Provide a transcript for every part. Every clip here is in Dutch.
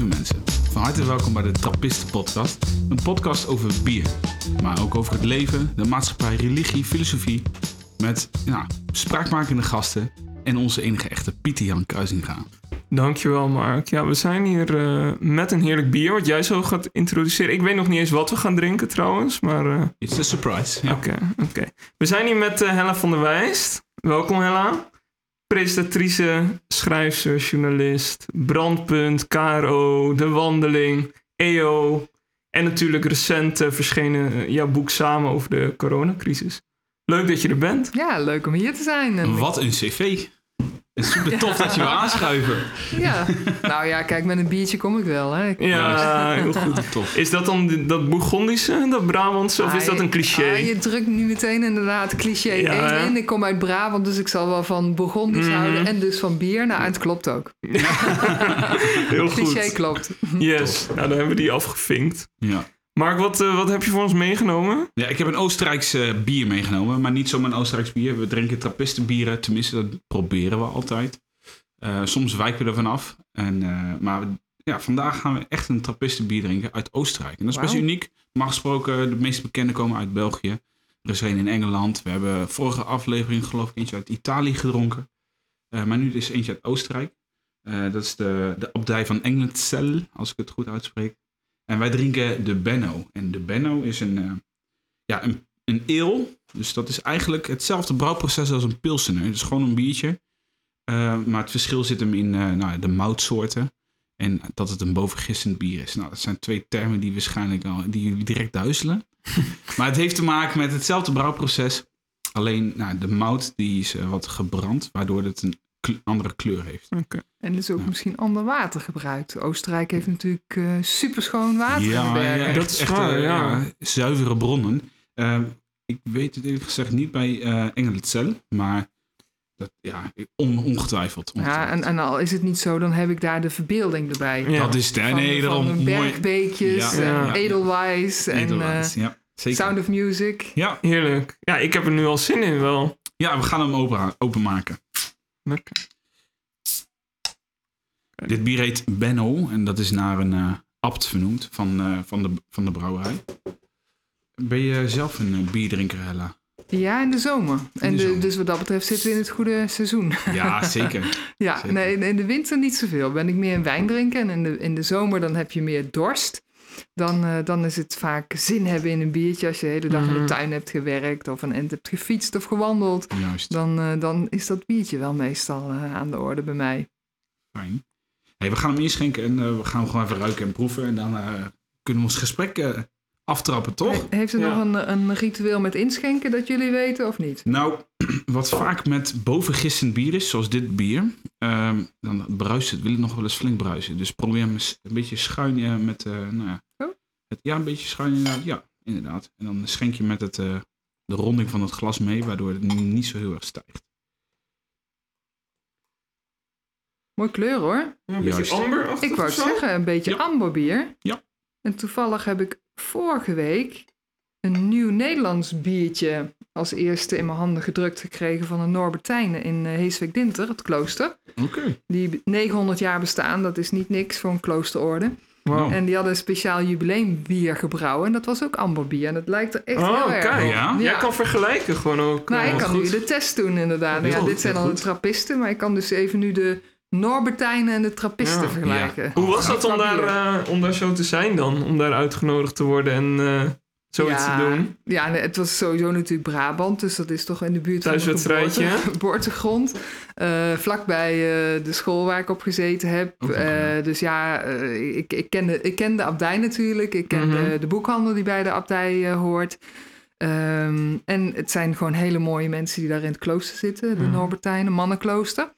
lieve mensen. Van harte welkom bij de Trappisten Podcast. Een podcast over bier. Maar ook over het leven, de maatschappij, religie, filosofie. Met nou, spraakmakende gasten en onze enige echte Pieter Jan Kruisinga. Dankjewel, Mark. Ja, we zijn hier eh, met een heerlijk bier, wat jij zo gaat introduceren. Ik weet nog niet eens wat we gaan drinken trouwens, maar... eh, It's a surprise. Ja. Oké, oké. We zijn hier met eh, Hella van der Wijst. Welkom, Hella. Presentatrice, schrijfster, journalist, Brandpunt, KRO, De Wandeling, EO. En natuurlijk recent eh, verschenen eh, jouw boek samen over de coronacrisis. Leuk dat je er bent. Ja, leuk om hier te zijn. En Wat een cv. En super tof dat je wil aanschuiven. Ja, nou ja, kijk, met een biertje kom ik wel. Hè. Ik- Ja, heel goed. Tof. Is dat dan dat Bourgondische, dat Brabantse, of is dat een cliché? Ah, je drukt nu meteen inderdaad cliché Ja, 1 hè? in. Ik kom uit Brabant, dus ik zal wel van Bourgondisch Mhm. houden en dus van bier. Nou, het klopt ook. Heel Cliché goed. klopt. Yes, nou, dan hebben we die afgevinkt. Ja. Mark, wat, eh, wat heb je voor ons meegenomen? ja, ik heb een Oostenrijks eh, bier meegenomen. Maar niet zomaar een Oostenrijks bier. We drinken trappistenbieren. Tenminste, dat proberen we altijd. Eh, soms wijken we ervan af. En, eh, maar ja, vandaag gaan we echt een trappistenbier drinken uit Oostenrijk. En dat is best uniek. Normaal gesproken, de meest bekende komen uit België. Er is een in Engeland. We hebben vorige aflevering geloof ik eentje uit Italië gedronken. Eh, maar nu is eentje uit Oostenrijk. Eh, dat is de, de abdij van Englenzell, als ik het goed uitspreek. En wij drinken de Benno. En de Benno is een, eh, ja, een, een ale. Dus dat is eigenlijk hetzelfde brouwproces als een pilsener. Het is gewoon een biertje. Eh, maar het verschil zit hem in eh, nou, de moutsoorten. En dat het een bovengistend bier is. Nou, dat zijn twee termen die waarschijnlijk al, die jullie direct duizelen. maar het heeft te maken met hetzelfde brouwproces. Alleen nou, de mout die is wat gebrand, waardoor het een kle- andere kleur heeft. Oké. En dus ook Ja. misschien ander water gebruikt. Oostenrijk heeft natuurlijk eh superschoon water in de bergen. echt- Dat is echt, waar, eh, ja. Zuivere bronnen. Eh, ik weet het eerlijk gezegd niet bij eh Engelenzell, maar dat, ja, on- ongetwijfeld. Ja, en, en al is het niet zo, dan heb ik daar de verbeelding erbij. Ja. Dat is het. Van, Nee, daarom mooi. bergbeekjes Ja, en ja, ja. Edelweiss en eh, ja, zeker. Sound of Music. Ja, Heerlijk. Ja, ik heb er nu al zin in wel. ja, we gaan hem open, openmaken. Lekker. Dit bier heet Benno en dat is naar een eh, abt vernoemd van, eh, van, de, van de brouwerij. Ben je zelf een eh, bierdrinker, Hella? Ja, in de zomer. en de de- zomer. dus wat dat betreft zitten we in het goede seizoen. Ja, zeker. ja, Zeker. nee, in de winter niet zoveel. Ben ik meer een wijn drinken. En in de, in de zomer dan heb je meer dorst. Dan, eh, dan is het vaak zin hebben in een biertje. Als je de hele dag in Mhm. de tuin hebt gewerkt of een end hebt gefietst of gewandeld. Juist. Dan, eh, dan is dat biertje wel meestal eh, aan de orde bij mij. Fijn. Hey, we gaan hem inschenken en we gaan hem gewoon even ruiken en proeven. En dan kunnen we ons gesprek aftrappen, toch? He- heeft het Ja. nog een, een ritueel met inschenken dat jullie weten of niet? Nou, wat vaak met bovengistend bier is, zoals dit bier, ehm, dan bruist het, wil het nog wel eens flink bruisen. Dus probeer hem een beetje schuin eh, met, eh, nou ja, Oh. het, ja, een beetje schuin inderdaad. Ja, inderdaad. En dan schenk je met het, eh, de ronding van het glas mee, waardoor het niet zo heel erg stijgt. Mooi kleur hoor. Ja, een Juist. beetje amber Ik wou het zeggen, een beetje Ja. amberbier. Ja. En toevallig heb ik vorige week een nieuw Nederlands biertje als eerste in mijn handen gedrukt gekregen van een Norbertijnen in eh, Heeswijk-Dinter, het klooster. Oké. Die 900 jaar bestaan, dat is niet niks voor een kloosterorde. Wow. En die hadden een speciaal jubileumbier gebrouwen en dat was ook amberbier. En dat lijkt er echt Oh, heel erg kijk. op. Ja? Jij kan vergelijken gewoon ook. Nou, eh, ik kan goed. nu de test doen inderdaad. Ja, dit zijn al de trappisten, maar ik kan dus even nu de Norbertijnen en de trappisten Ja. vergelijken. Hoe was dat om daar, eh, om daar zo te zijn dan? Om daar uitgenodigd te worden en eh, zoiets ja, te doen? Ja, nee, het was sowieso natuurlijk Brabant, dus dat is toch in de buurt van Thuiswedstrijdje, geboorte- geboortegrond. Eh, vlakbij de school waar ik op gezeten heb. Eh, ja. dus ja, eh, ik, ik, ken de, ik ken de abdij natuurlijk. Ik ken Mhm. de, de boekhandel die bij de abdij hoort. Ehm, en het zijn gewoon hele mooie mensen die daar in het klooster zitten. De Mhm. Norbertijnen, mannenklooster.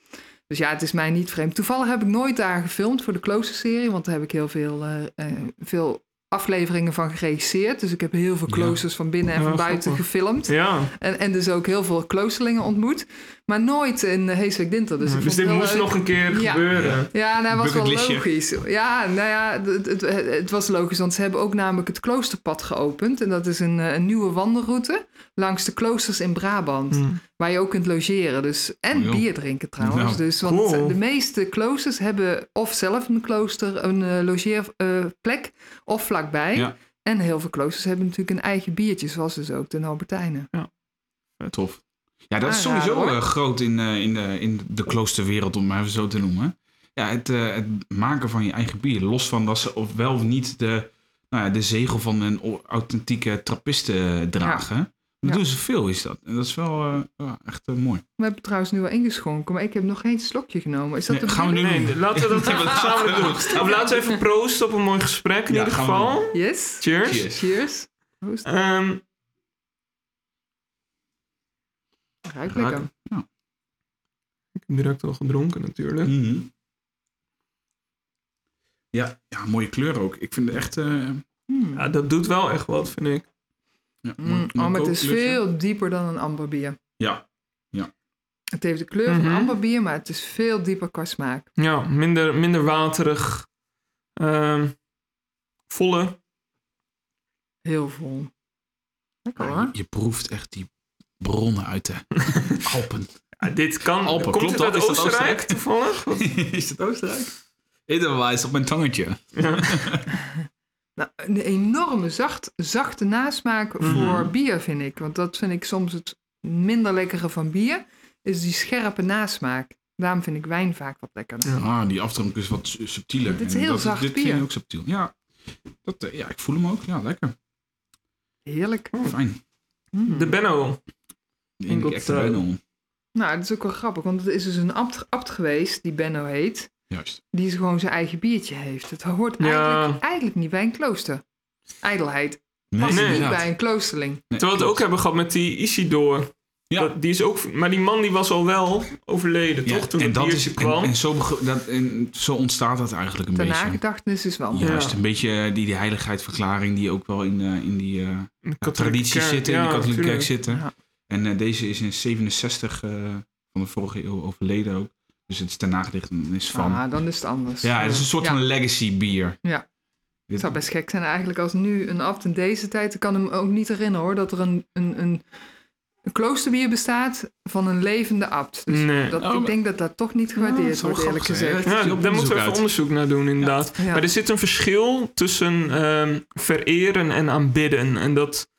Dus ja, het is mij niet vreemd. Toevallig heb ik nooit daar gefilmd voor de kloosterserie. Want daar heb ik heel veel, eh, eh, veel afleveringen van geregisseerd. Dus ik heb heel veel Ja. kloosters van binnen en Ja, van buiten grappig. gefilmd. Ja, En, en dus ook heel veel kloosterlingen ontmoet. Maar nooit in uh, Heeswijk Dinter. Dus, Ja, dus vond dit het moest nog een keer Ja. gebeuren. Ja, nou, dat was wel logisch. Ja, nou ja, het, het, het was logisch. Want ze hebben ook namelijk het kloosterpad geopend. En dat is een, eh, een nieuwe wandelroute langs de kloosters in Brabant. Hm. Waar je ook kunt logeren. Dus, en Oh, bier drinken trouwens. Nou, dus, want cool. de meeste kloosters hebben of zelf een klooster, een eh, logeerplek, of vlakbij. Ja. En heel veel kloosters hebben natuurlijk een eigen biertje, zoals dus ook de Norbertijnen. Tof. Ja, dat is sowieso eh, groot in, eh, in, de, in de kloosterwereld, om het maar even zo te noemen. Ja, het, eh, het maken van je eigen bier. Los van dat ze of wel of niet de, nou ja, de zegel van een authentieke trappisten dragen. Dat Ja. doen ze veel, is dat. En dat is wel eh, ja, echt mooi. We hebben trouwens nu wel ingeschonken, maar ik heb nog geen slokje genomen. Is dat Nee, de gaan we nu? Nee, laten we dat even gezamenlijk doen. Of laten we even proosten op een mooi gesprek in Ja, ieder geval. Yes. Cheers. Cheers. Cheers. Ruikt Ruikt- lekker. ik heb direct al gedronken natuurlijk. Mhm. Ja, ja, mooie kleur ook. Ik vind het echt... eh Mm. Ja, dat doet wel echt wat, vind ik. ja, Mm, mooi- oh, het is veel dieper dan een amberbier. Ja, Het heeft de kleur Mhm. van amberbier, maar het is veel dieper qua smaak. Ja, minder, minder waterig. Ehm volle. Heel vol. Lekker Ja, hoor. je, je proeft echt die bronnen uit de Alpen. Ja, dit kan. Alpen, komt klopt het dat? uit Is dat Oostenrijk, Oostenrijk? toevallig? Is het Oostenrijk? Edelweiss op mijn tongetje. Ja. Nou, een enorme zacht, zachte nasmaak Mhm. voor bier, vind ik. Want dat vind ik soms het minder lekkere van bier. Is die scherpe nasmaak. Daarom vind ik wijn vaak wat lekkerder. Ja. Ah, die afdronk is wat su- subtieler. Dit is heel dat, zacht dit bier. vind ook subtiel. Ja, dat, eh, ja, ik voel hem ook. Ja, lekker. Heerlijk. Fijn. Mm. De Benno. Echte style. Benno. Nou, dat is ook wel grappig. Want het is dus een abt, abt geweest, die Benno heet. Juist. Die gewoon zijn eigen biertje heeft. Het hoort Ja. eigenlijk, eigenlijk niet bij een klooster. Ijdelheid. Past nee, niet inderdaad. bij een kloosterling. Nee, Terwijl we het ook hebben gehad met die Isidor. Ja. Dat, die is ook, maar die man die was al wel overleden, Ja, toch? Toen en het dat biertje is, kwam. En, en, zo, dat, en zo ontstaat dat eigenlijk een De beetje. nagedachtenis is wel mooi. Juist, Ja. een beetje eh, die, die heiligheidverklaring die ook wel in, eh, in die eh, In de ja, katholieke tradities kerk, zitten, in ja, de katholieke kerk zitten. En eh, deze is in 67 eh, van de vorige eeuw overleden ook. Dus het is ten nagedachtenis van. Ah, dan is het anders. ja, het is een soort Ja. van legacy bier. Ja. Dit- Het zou best gek zijn eigenlijk als nu een abt in deze tijd... Ik kan hem ook niet herinneren hoor, dat er een, een, een, een kloosterbier bestaat van een levende abt. Dus Nee. dat, Oh, ik denk dat dat toch niet dat gewaardeerd wordt, eerlijk gezegd. Ja, daar moeten we onderzoek even uit. onderzoek naar doen, inderdaad. Ja. Maar er zit een verschil tussen ehm, vereren en aanbidden. En dat,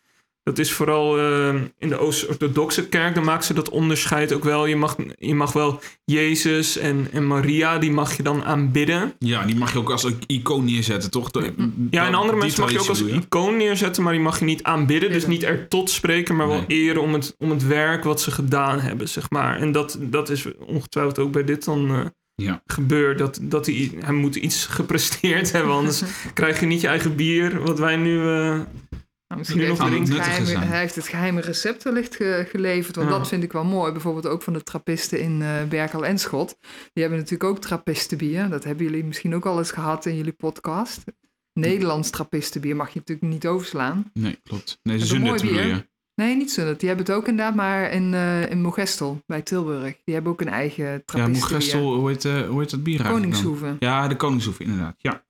dat is vooral ehm, in de Oost-Orthodoxe kerk, dan maken ze dat onderscheid ook wel. Je mag, je mag wel Jezus en, en Maria, die mag je dan aanbidden. Ja, die mag je ook als een icoon neerzetten, toch? De- Ja, en andere mensen mag je ook als icoon neerzetten, maar die mag je niet aanbidden. Dus niet er tot spreken, maar wel Nee. eren om het, om het werk wat ze gedaan hebben, zeg maar. En dat, dat is ongetwijfeld ook bij dit dan eh, Ja. gebeurd. Dat, dat hij, hij moet iets gepresteerd hebben, anders krijg je niet je eigen bier, wat wij nu... eh, misschien Nu heeft nog hij, het geheime, hij heeft het geheime recept wellicht ge- geleverd. Want Ja. dat vind ik wel mooi. Bijvoorbeeld ook van de trappisten in eh Berkel en Schot. Die hebben natuurlijk ook trappistenbier. Dat hebben jullie misschien ook al eens gehad in jullie podcast. Nederlands trappistenbier mag je natuurlijk niet overslaan. Nee, klopt. Nee, ze zundert bier. Nee, niet zo. Die hebben het ook inderdaad, maar in, eh in Mogestel bij Tilburg. Die hebben ook een eigen Ja, trappistenbier. Mogestel, hoe heet, eh, hoe heet dat bier eigenlijk dan? Koningshoeven. Ja, de Koningshoeve, inderdaad. Ja,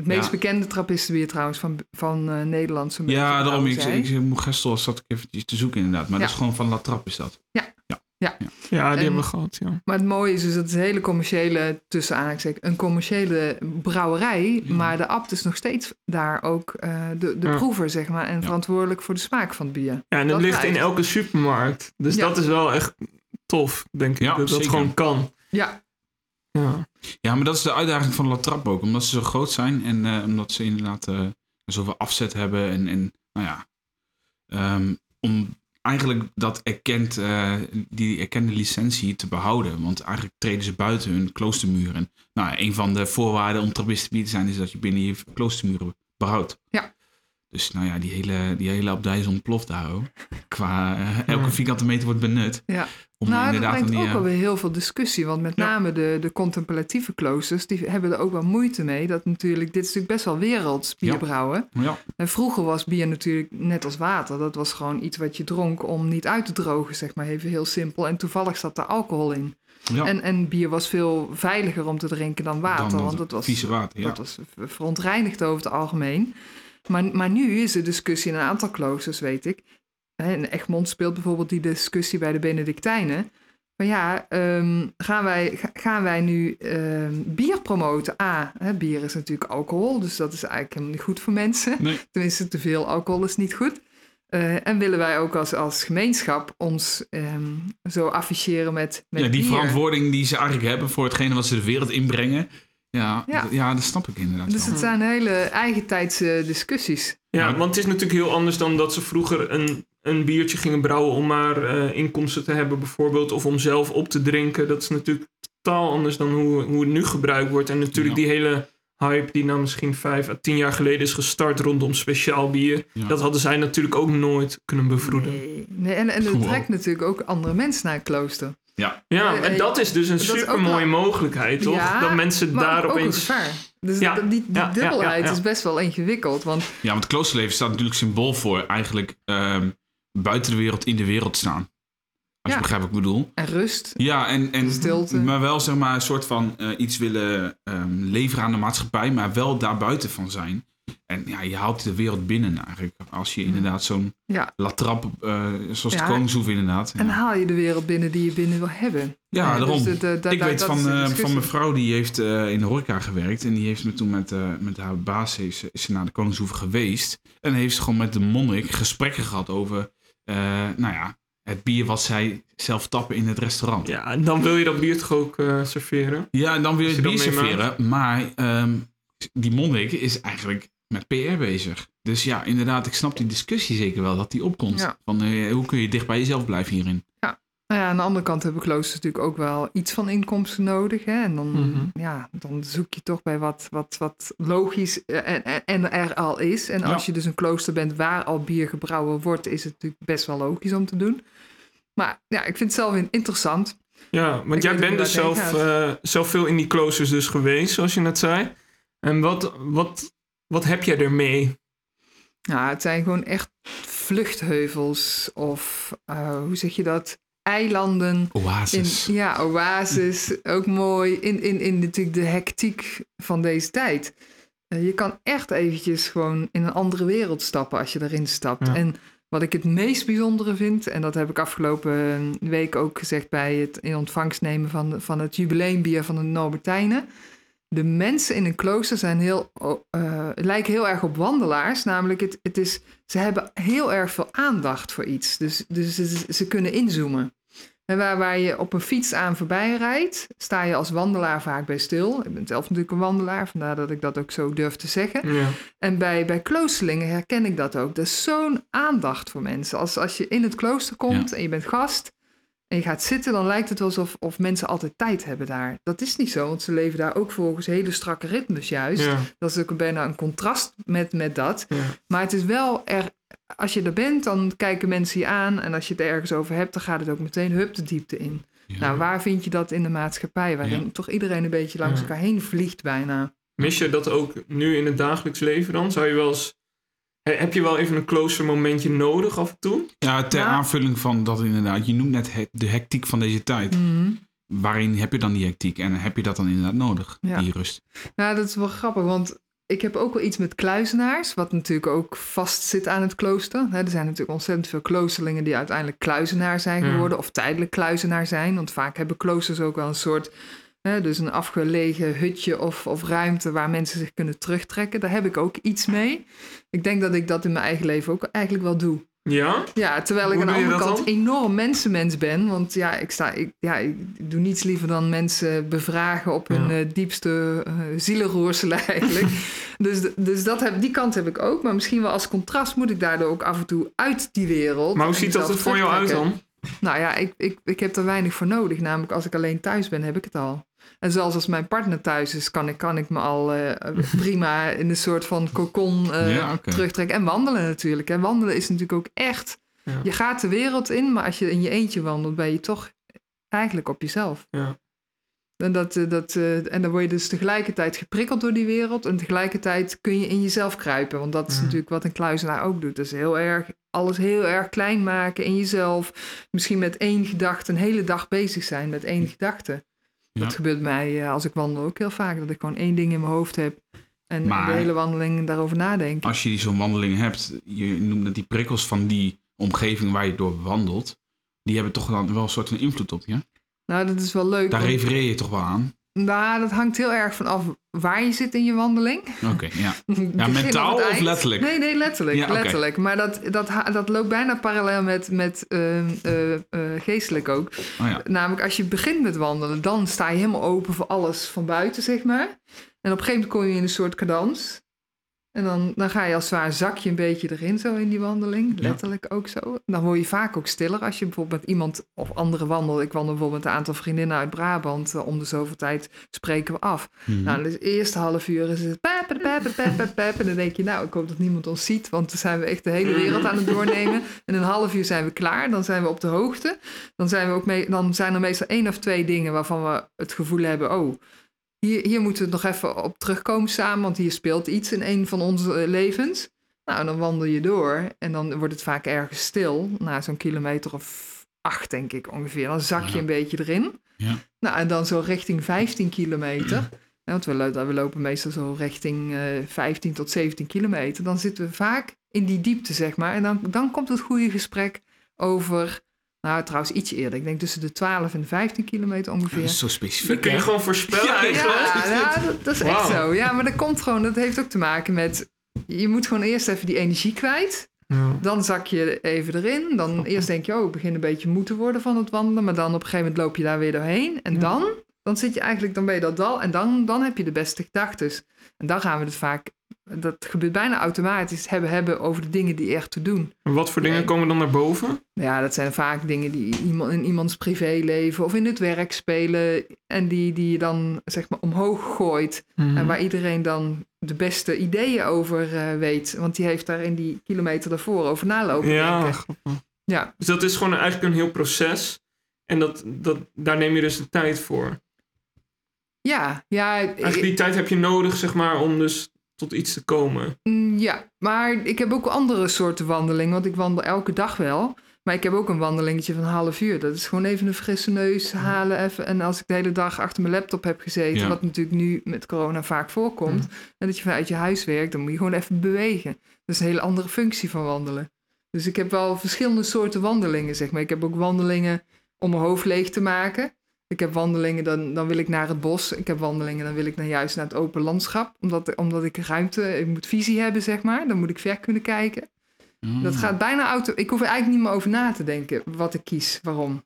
Het meest Ja. bekende trappistenbier trouwens van, van eh Nederland. zo'n beetje, ja daarom, ik, brouwerij. ik, Mogestel zat ik eventjes te zoeken inderdaad. Maar Ja. dat is gewoon van La Trappe is dat. ja, die En- hebben we gehad, ja. Maar het mooie is dus dat het een hele commerciële, tussen aanhalingstekens, een commerciële brouwerij. Ja. Maar de abt is nog steeds daar ook eh, de, de Ja. proever, zeg maar. En Ja. verantwoordelijk voor de smaak van het bier. Ja, en dat, Dat ligt in elke supermarkt. Dus Ja. dat is wel echt tof, denk ik. Ja, dat dat gewoon kan. Ja, Ja. Ja, maar dat is de uitdaging van La Trappe ook. Omdat ze zo groot zijn en eh, omdat ze inderdaad eh, zoveel afzet hebben. En, en nou ja, ehm, om eigenlijk dat erkend, eh, die erkende licentie te behouden. Want eigenlijk treden ze buiten hun kloostermuren. En, nou, een van de voorwaarden om trappistenbier te zijn is dat je binnen je kloostermuren behoudt. Ja. Dus nou ja, die hele, die hele abdij is ontploft daar ook. Qua eh, elke vierkante meter wordt benut. Ja. Om nou, dat brengt ook eh, alweer heel veel discussie. Want met Ja. name de, de contemplatieve kloosters, die hebben er ook wel moeite mee. Dat natuurlijk, dit is natuurlijk best wel werelds bier Ja. brouwen. ja, En vroeger was bier natuurlijk net als water. Dat was gewoon iets wat je dronk om niet uit te drogen, zeg maar even heel simpel. En toevallig zat er alcohol in. ja, En, en bier was veel veiliger om te drinken dan water. dan want dat was, vieze water. Ja. dat was verontreinigd over het algemeen. Maar, maar nu is de discussie in een aantal kloosters, weet ik. In Egmond speelt bijvoorbeeld die discussie bij de Benedictijnen. Maar ja, ehm, gaan, wij, ga- gaan wij nu ehm, bier promoten? A, hè, bier is natuurlijk alcohol, dus dat is eigenlijk helemaal niet goed voor mensen. Nee. Tenminste, te veel alcohol is niet goed. Eh, en willen wij ook als, als gemeenschap ons ehm, zo afficheren met, met ja, die bier? verantwoording die ze eigenlijk hebben voor hetgene wat ze de wereld inbrengen. Ja, Ja. ja dat snap ik inderdaad Dus wel. het zijn hele eigentijdse discussies. Ja, Nou, want het is natuurlijk heel anders dan dat ze vroeger een, een biertje gingen brouwen om maar eh, inkomsten te hebben, bijvoorbeeld, of om zelf op te drinken. Dat is natuurlijk totaal anders dan hoe, hoe het nu gebruikt wordt. En natuurlijk Ja. die hele hype die nou misschien vijf à tien jaar geleden is gestart rondom speciaal bier. Ja. Dat hadden zij natuurlijk ook nooit kunnen bevroeden. Nee, nee en, en het trekt natuurlijk ook andere mensen naar het klooster. Ja, Ja, Eh, en dat is dus een dat is ook super mooie wel- mogelijkheid, toch? Ja, dat mensen Maar daar ook een opeens. gevaar. Dus Ja, dat- die, die ja, dubbelheid ja, ja. is best wel ingewikkeld. Want ja, want kloosterleven staat natuurlijk symbool voor eigenlijk ehm, buiten de wereld in de wereld staan. Als Ja. je begrijpt wat ik bedoel. en rust. Ja, en, en Stilte. maar wel zeg maar een soort van eh, iets willen ehm, leveren aan de maatschappij, maar wel daarbuiten van zijn. En ja, je haalt de wereld binnen eigenlijk. Als je inderdaad zo'n Ja, latrap, eh zoals Ja. de Koningshoef inderdaad. en Ja, haal je de wereld binnen die je binnen wil hebben. ja dus daarom. de- de- da- ik weet van, eh, van mijn vrouw, die heeft eh, in de horeca gewerkt. En die heeft me toen met, eh, met haar baas is, ze- is ze naar de Koningshoeve geweest. En heeft ze gewoon met de monnik gesprekken gehad over, eh, nou ja, het bier wat zij zelf tappen in het restaurant. Ja, en dan wil je dat bier toch ook eh, serveren? Ja, en dan wil je Als het je bier serveren. Maar ehm, die monnik is eigenlijk met PR bezig. Dus ja, inderdaad, ik snap die discussie zeker wel dat die opkomt. Ja. Van eh, hoe kun je dicht bij jezelf blijven hierin? Nou ja, aan de andere kant hebben kloosters natuurlijk ook wel iets van inkomsten nodig. Hè? En dan, Mhm. ja, dan zoek je toch bij wat, wat, wat logisch eh, en, en, en er al is. En als Ja. je dus een klooster bent waar al bier gebrouwen wordt, is het natuurlijk best wel logisch om te doen. Maar ja, ik vind het zelf interessant. Ja, want Ik jij bent dus zelf, eh, zelf veel in die kloosters dus geweest, zoals je net zei. En wat, wat, wat heb jij ermee? Nou, het zijn gewoon echt vluchtheuvels of eh, hoe zeg je dat? Eilanden. In, Oasis. ja, oasis, ook mooi. In, in, in natuurlijk de hectiek van deze tijd. Eh, je kan echt eventjes gewoon in een andere wereld stappen als je erin stapt. Ja. En wat ik het meest bijzondere vind, en dat heb ik afgelopen week ook gezegd bij het in ontvangst nemen van, van het jubileumbier van de Norbertijnen. De mensen in een klooster zijn heel, oh, eh, lijken heel erg op wandelaars. Namelijk, het, het is, ze hebben heel erg veel aandacht voor iets. Dus, dus ze, ze kunnen inzoomen. En waar, waar je op een fiets aan voorbij rijdt, sta je als wandelaar vaak bij stil. Ik ben zelf natuurlijk een wandelaar, vandaar dat ik dat ook zo durf te zeggen. Ja. En bij, bij kloosterlingen herken ik dat ook. Er is zo'n aandacht voor mensen. Als, als je in het klooster komt en je bent gast en je gaat zitten, dan lijkt het wel alsof of mensen altijd tijd hebben daar. Dat is niet zo, want ze leven daar ook volgens hele strakke ritmes juist. Ja. Dat is ook bijna een contrast met, met dat. Ja. Maar het is wel er. Als je er bent, dan kijken mensen je aan. En als je het ergens over hebt, dan gaat het ook meteen hup de diepte in. Ja. Nou, waar vind je dat in de maatschappij? Waarin toch iedereen een beetje langs elkaar heen vliegt bijna. Mis je dat ook nu in het dagelijks leven dan? Zou je wel eens... He- Heb je wel even een kloostermomentje nodig af en toe? Ja, ter Ja. aanvulling van dat inderdaad. Je noemt net he- de hectiek van deze tijd. Mhm. Waarin heb je dan die hectiek en heb je dat dan inderdaad nodig? Ja. Die rust. Nou, dat is wel grappig, want ik heb ook wel iets met kluizenaars, wat natuurlijk ook vast zit aan het klooster. Hè, er zijn natuurlijk ontzettend veel kloosterlingen die uiteindelijk kluizenaar zijn Ja. geworden, of tijdelijk kluizenaar zijn. Want vaak hebben kloosters ook wel een soort, hè, dus een afgelegen hutje of, of ruimte waar mensen zich kunnen terugtrekken. Daar heb ik ook iets mee. Ik denk dat ik dat in mijn eigen leven ook eigenlijk wel doe. Ja? Ja, terwijl ik aan de andere kant dan? enorm mensenmens ben. Want ja, ik, sta, ik, ja, ik doe niets liever dan mensen bevragen op hun Ja. eh, diepste uh, zielenroerselen eigenlijk. dus dus dat heb, die kant heb ik ook. Maar misschien wel als contrast moet ik daardoor ook af en toe uit die wereld. Maar hoe ziet dat er voor jou uit dan? Nou ja, ik, ik, ik heb er weinig voor nodig. Namelijk als ik alleen thuis ben, heb ik het al. En zelfs als mijn partner thuis is, kan ik, kan ik me al eh, prima in een soort van cocon eh, Ja, terugtrekken. En wandelen natuurlijk. En wandelen is natuurlijk ook echt... Ja. Je gaat de wereld in, maar als je in je eentje wandelt, ben je toch eigenlijk op jezelf. Ja. En, dat, eh, dat, en dan word je dus tegelijkertijd geprikkeld door die wereld. En tegelijkertijd kun je in jezelf kruipen. Want dat is natuurlijk wat een kluizenaar ook doet. Dus heel erg, alles heel erg klein maken in jezelf. Misschien met één gedachte een hele dag bezig zijn met één gedachte. Ja. Dat gebeurt mij eh, als ik wandel ook heel vaak. Dat ik gewoon één ding in mijn hoofd heb. En Maar- de hele wandeling daarover nadenk. Als je zo'n wandeling hebt, je noemt het die prikkels van die omgeving waar je door wandelt, die hebben toch dan wel een soort van invloed op je. Nou, dat is wel leuk. Daar refereer je toch wel aan. Nou, dat hangt heel erg van af waar je zit in je wandeling. Oké, ja. Begin mentaal of letterlijk? Nee, nee, letterlijk. Ja, letterlijk. Maar dat, dat, dat loopt bijna parallel met, met ehm, eh, eh, geestelijk ook. Oh ja. Namelijk, als je begint met wandelen, dan sta je helemaal open voor alles van buiten, zeg maar. En op een gegeven moment kom je in een soort cadans. En dan, dan ga je als het ware zak je een beetje erin zo in die wandeling. Ja. Letterlijk ook zo. Dan word je vaak ook stiller als je bijvoorbeeld met iemand of andere wandelt. Ik wandel bijvoorbeeld met een aantal vriendinnen uit Brabant. eh, Om de zoveel tijd spreken we af. Mhm. Nou, dus het eerste half uur is het pep, pep, pep, pep. En dan denk je, nou, ik hoop dat niemand ons ziet, want dan zijn we echt de hele wereld aan het doornemen. En een half uur zijn we klaar, dan zijn we op de hoogte. Dan zijn, we ook mee, dan zijn er meestal één of twee dingen waarvan we het gevoel hebben, oh, hier, hier moeten we nog even op terugkomen samen, want hier speelt iets in een van onze eh, levens. Nou, dan wandel je door en dan wordt het vaak ergens stil, na zo'n kilometer of acht, denk ik ongeveer. Dan zak je een beetje erin. Ja. Nou, en dan zo richting 15 kilometer. Want we, lo- we lopen meestal zo richting eh 15 tot 17 kilometer. Dan zitten we vaak in die diepte, zeg maar. En dan, dan komt het goede gesprek over, nou trouwens iets eerder. Ik denk tussen de 12 en de 15 kilometer Dat ongeveer. is zo Dat specifiek. kun je gewoon voorspellen Ja, eigenlijk. Ja, ja, dat, dat is echt zo. Ja, maar dat komt gewoon, dat heeft ook te maken met, je moet gewoon eerst even die energie kwijt. Ja. Dan zak je even erin. Dan eerst denk je, oh, ik begin een beetje moe te worden van het wandelen. Maar dan op een gegeven moment loop je daar weer doorheen. En Ja. dan, dan zit je eigenlijk, dan ben je dat dal. En dan, dan heb je de beste gedachten. En dan gaan we het vaak, dat gebeurt bijna automatisch, hebben, hebben over de dingen die echt te doen. En Wat voor dingen komen dan naar boven? Ja, dat zijn vaak dingen die iemand, in iemands privéleven of in het werk spelen. En die, die je dan, zeg maar, omhoog gooit. Mhm. En waar iedereen dan de beste ideeën over eh, weet. Want die heeft daar in die kilometer daarvoor over nalopen Ja. Ja, Dus dat is gewoon eigenlijk een heel proces. En dat, dat, daar neem je dus de tijd voor. ja, ja, Eigenlijk die tijd heb je nodig, zeg maar, om dus tot iets te komen. mm, ja. Maar ik heb ook andere soorten wandelingen. Want ik wandel elke dag wel. Maar ik heb ook een wandelingetje van een half uur. Dat is gewoon even een frisse neus halen. Even. En als ik de hele dag achter mijn laptop heb gezeten. Ja. Wat natuurlijk nu met corona vaak voorkomt. En dat je vanuit je huis werkt. Dan moet je gewoon even bewegen. Dat is een hele andere functie van wandelen. Dus ik heb wel verschillende soorten wandelingen, zeg maar. Ik heb ook wandelingen om mijn hoofd leeg te maken. Ik heb wandelingen, dan, dan wil ik naar het bos. Ik heb wandelingen, dan wil ik naar juist naar het open landschap. Omdat, omdat ik ruimte, ik moet visie hebben, zeg maar. Dan moet ik ver kunnen kijken. Mm. Dat gaat bijna auto. Ik hoef er eigenlijk niet meer over na te denken wat ik kies, waarom.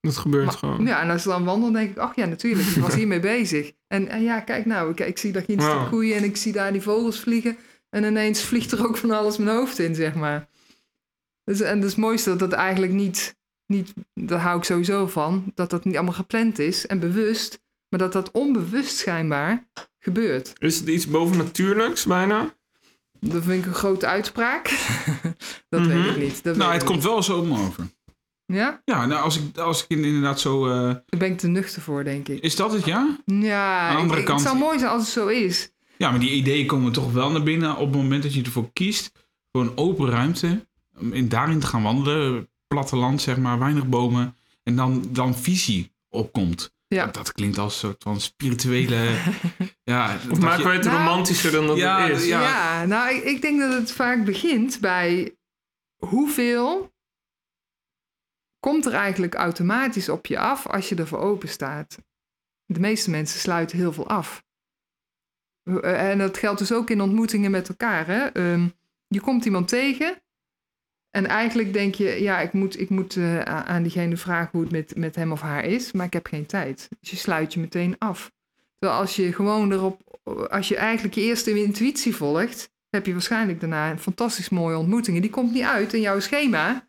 Dat gebeurt Maar- gewoon. Ja, en als ik dan wandel, denk ik, ach ja, natuurlijk, ik was hiermee bezig. En, en ja, kijk nou, ik, ik zie daar geen Wow. koeien en ik zie daar die vogels vliegen. En ineens vliegt er ook van alles mijn hoofd in, zeg maar. Dus, en het is het mooiste dat dat eigenlijk niet, niet, daar hou ik sowieso van, dat dat niet allemaal gepland is en bewust, maar dat dat onbewust schijnbaar gebeurt. Is het iets bovennatuurlijks bijna? Dat vind ik een grote uitspraak. dat Mhm. weet ik niet. Dat Nou, het komt wel zo om over. Ja? Ja, nou, als ik, als ik inderdaad zo... eh, Daar ben ik te nuchter voor, denk ik. is dat het, ja? Ja, Aan de andere ik- kant- het zou mooi zijn als het zo is. Ja, maar die ideeën komen toch wel naar binnen op het moment dat je ervoor kiest. Voor een open ruimte. Om in, daarin te gaan wandelen. Platteland, zeg maar. Weinig bomen. En dan, dan visie opkomt. Ja. Dat, dat klinkt als een soort van spirituele... ja, Of dat maken je- wij het Nou, romantischer dan dat ja, het is? ja. Ja, nou, ik, ik denk dat het vaak begint bij hoeveel komt er eigenlijk automatisch op je af als je ervoor open staat. De meeste mensen sluiten heel veel af. Eh, En dat geldt dus ook in ontmoetingen met elkaar. Hè? Ehm, je komt iemand tegen en eigenlijk denk je, ja, ik moet, ik moet eh, aan diegene vragen hoe het met, met hem of haar is, maar ik heb geen tijd. Dus je sluit je meteen af. Terwijl als je gewoon erop, als je eigenlijk je eerste intuïtie volgt, heb je waarschijnlijk daarna een fantastisch mooie ontmoeting. En die komt niet uit in jouw schema,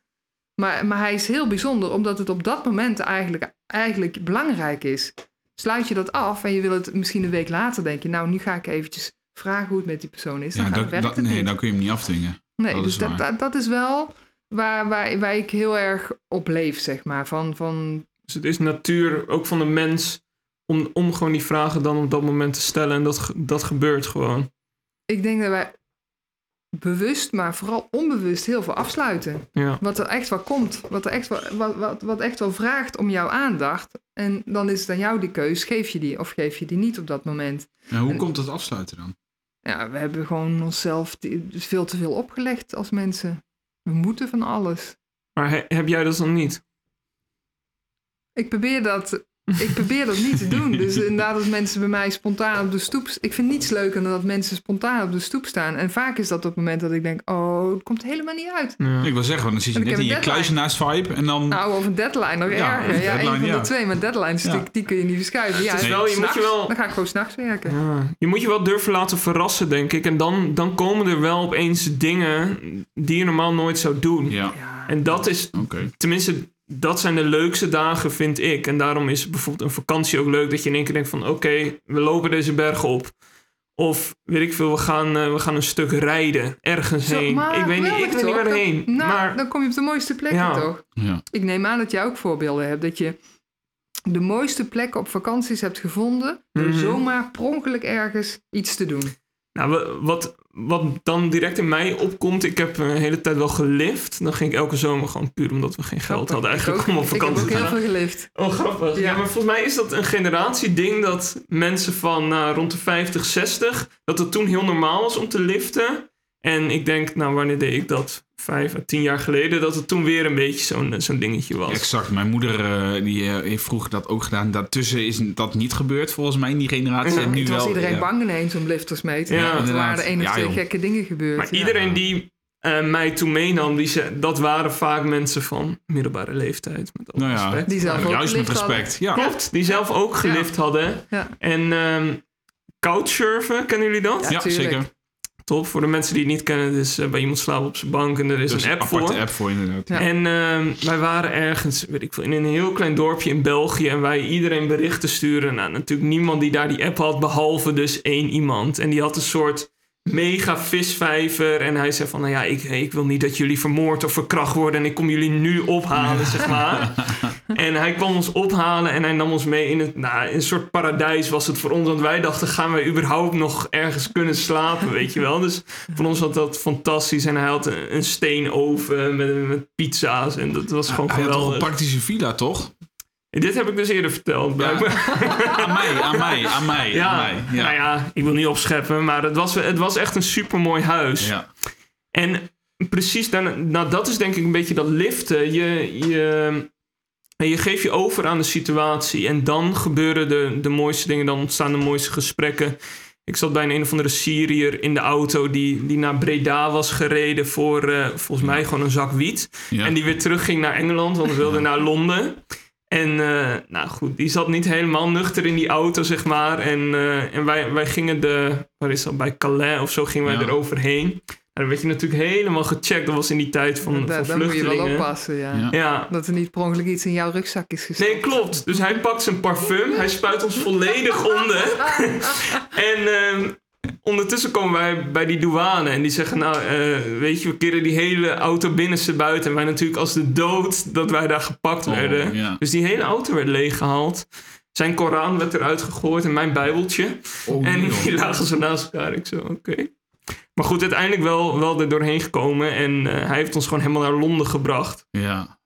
maar, maar hij is heel bijzonder, omdat het op dat moment eigenlijk, eigenlijk belangrijk is. sluit je dat af en je wil het misschien een week later, denk je, nou, nu ga ik eventjes vragen hoe het met die persoon is. Ja, dat, dat- nee, dan kun je hem niet afdwingen. Nee, Dat dus is dat, dat, dat is wel waar, waar, waar ik heel erg op leef, zeg maar. Van, van, Dus het is natuur, ook van de mens, om, om gewoon die vragen dan op dat moment te stellen. En dat, dat gebeurt gewoon. ik denk dat wij bewust, maar vooral onbewust heel veel afsluiten. Ja. Wat er echt wel komt, wat, er echt wel, wat, wat, wat echt wel vraagt om jouw aandacht. En dan is het aan jou die keus, geef je die of geef je die niet op dat moment. En hoe En- komt het afsluiten dan? Ja, we hebben gewoon onszelf veel te veel opgelegd als mensen. We moeten van alles. Maar he- heb jij dat dan niet? Ik probeer dat, ik probeer dat niet te doen. Dus inderdaad, dat mensen bij mij spontaan op de stoep... Ik vind niets leuker dan dat mensen spontaan op de stoep staan. En vaak is dat op het moment dat ik denk... Oh, het komt helemaal niet uit. Ja. Ik wil zeggen, dan zit je net in je deadline. kluizenaars-vibe en dan... Nou, of een deadline nog Ja, erger. een Ja, deadline, een van ja. de twee. Maar deadlines, Ja. die, die kun je niet verschuiven. Ja, en wel, je moet je wel- Dan ga ik gewoon s'nachts werken. Ja, je moet je wel durven laten verrassen, denk ik. En dan, dan komen er wel opeens dingen die je normaal nooit zou doen. Ja, Ja. En dat is, oké. tenminste, dat zijn de leukste dagen, vind ik. En daarom is bijvoorbeeld een vakantie ook leuk. Dat je in één keer denkt van, oké, we lopen deze berg op. Of, weet ik veel, we gaan, eh, we gaan een stuk rijden. Ergens Zo, heen. Ik weet niet, ik weet niet waarheen. Dan- nou, maar dan kom je op de mooiste plekken, Ja. toch? Ja. Ik neem aan dat jij ook voorbeelden hebt. Dat je de mooiste plekken op vakanties hebt gevonden... door Mhm. zomaar per ongeluk ergens iets te doen. Nou, wa- wat, wat dan direct in mij opkomt, ik heb een hele tijd wel gelift. Dan ging ik elke zomer gewoon puur omdat we geen geld Grappig. hadden eigenlijk Ik ook. om op vakantie Ik te heb ook gaan. heel veel gelift. Oh, grappig. Ja. Ja. maar volgens mij is dat een generatieding dat mensen van nou, rond de 50, 60, dat het toen heel normaal was om te liften. En ik denk, nou, wanneer deed ik dat? Vijf à tien jaar geleden, dat het toen weer een beetje zo'n zo'n dingetje was. Exact. Mijn moeder eh, die, eh, heeft vroeger dat ook gedaan. Daartussen is dat niet gebeurd volgens mij in die generatie. Ja, en nu het was wel, iedereen ja. bang ineens om lifters mee te Ja, nemen. want er waren één of Ja, twee gekke dingen gebeurd. Maar ja. iedereen die eh, mij toen meenam, die ze, dat waren vaak mensen van middelbare leeftijd. Met Nou ja, respect. Die zelf Ja, ook juist met hadden. respect. Ja. Klopt, die zelf ook gelift hadden. Ja. En ehm couchsurfen, kennen jullie dat? Ja, zeker. Top, voor de mensen die het niet kennen, eh, bij iemand slapen op zijn bank en er is Dus een app aparte voor. app voor inderdaad. Ja. En ehm, wij waren ergens, weet ik veel, in een heel klein dorpje in België. En wij iedereen berichten sturen. Nou, natuurlijk niemand die daar die app had, behalve dus één iemand. En die had een soort mega visvijver. En hij zei van, nou ja, ik, ik wil niet dat jullie vermoord of verkracht worden. En ik kom jullie nu ophalen, zeg maar. En hij kwam ons ophalen en hij nam ons mee in het, nou, een soort paradijs was het voor ons. Want wij dachten, gaan wij überhaupt nog ergens kunnen slapen, weet je wel. Dus voor ons was dat fantastisch. En hij had een, een steenoven met, met pizza's en dat was gewoon Hij had toch een geweldig. praktische villa, toch? En dit heb ik dus eerder verteld, blijkbaar. aan mij, aan mij, aan mij. Ja, aan mij. Ja. nou ja, ik wil niet opscheppen, maar het was, het was echt een supermooi huis. Ja. En precies, dan, nou dat is denk ik een beetje dat liften. Je, je, je geeft je over aan de situatie en dan gebeuren de, de mooiste dingen, dan ontstaan de mooiste gesprekken. Ik zat bij een, een of andere Syriër in de auto die, die naar Breda was gereden voor eh, volgens mij gewoon een zak wiet. Ja. En die weer terugging naar Engeland, want we wilden naar Londen. En eh, nou goed, die zat niet helemaal nuchter in die auto, zeg maar. En, eh, en wij, wij gingen de, waar is dat, bij Calais of zo, gingen wij Ja. er overheen. En dan werd je natuurlijk helemaal gecheckt. Dat was in die tijd van, Daar, van daar moet je wel vluchtelingen. oppassen, ja. Ja. Ja, Dat er niet per ongeluk iets in jouw rugzak is gestopt. Nee, klopt. Dus hij pakt zijn parfum, hij spuit ons volledig onder. en ehm, ondertussen komen wij bij die douane en die zeggen, nou, eh, weet je, we keren die hele auto binnenste buiten. En wij natuurlijk als de dood dat wij daar gepakt Oh, werden. ja. Dus die hele auto werd leeggehaald. Zijn Koran werd eruit gegooid en mijn bijbeltje. Oh, en die lagen zo naast elkaar. Ik zo, oké. Maar goed, uiteindelijk wel, wel er doorheen gekomen. En eh, hij heeft ons gewoon helemaal naar Londen gebracht. Ja.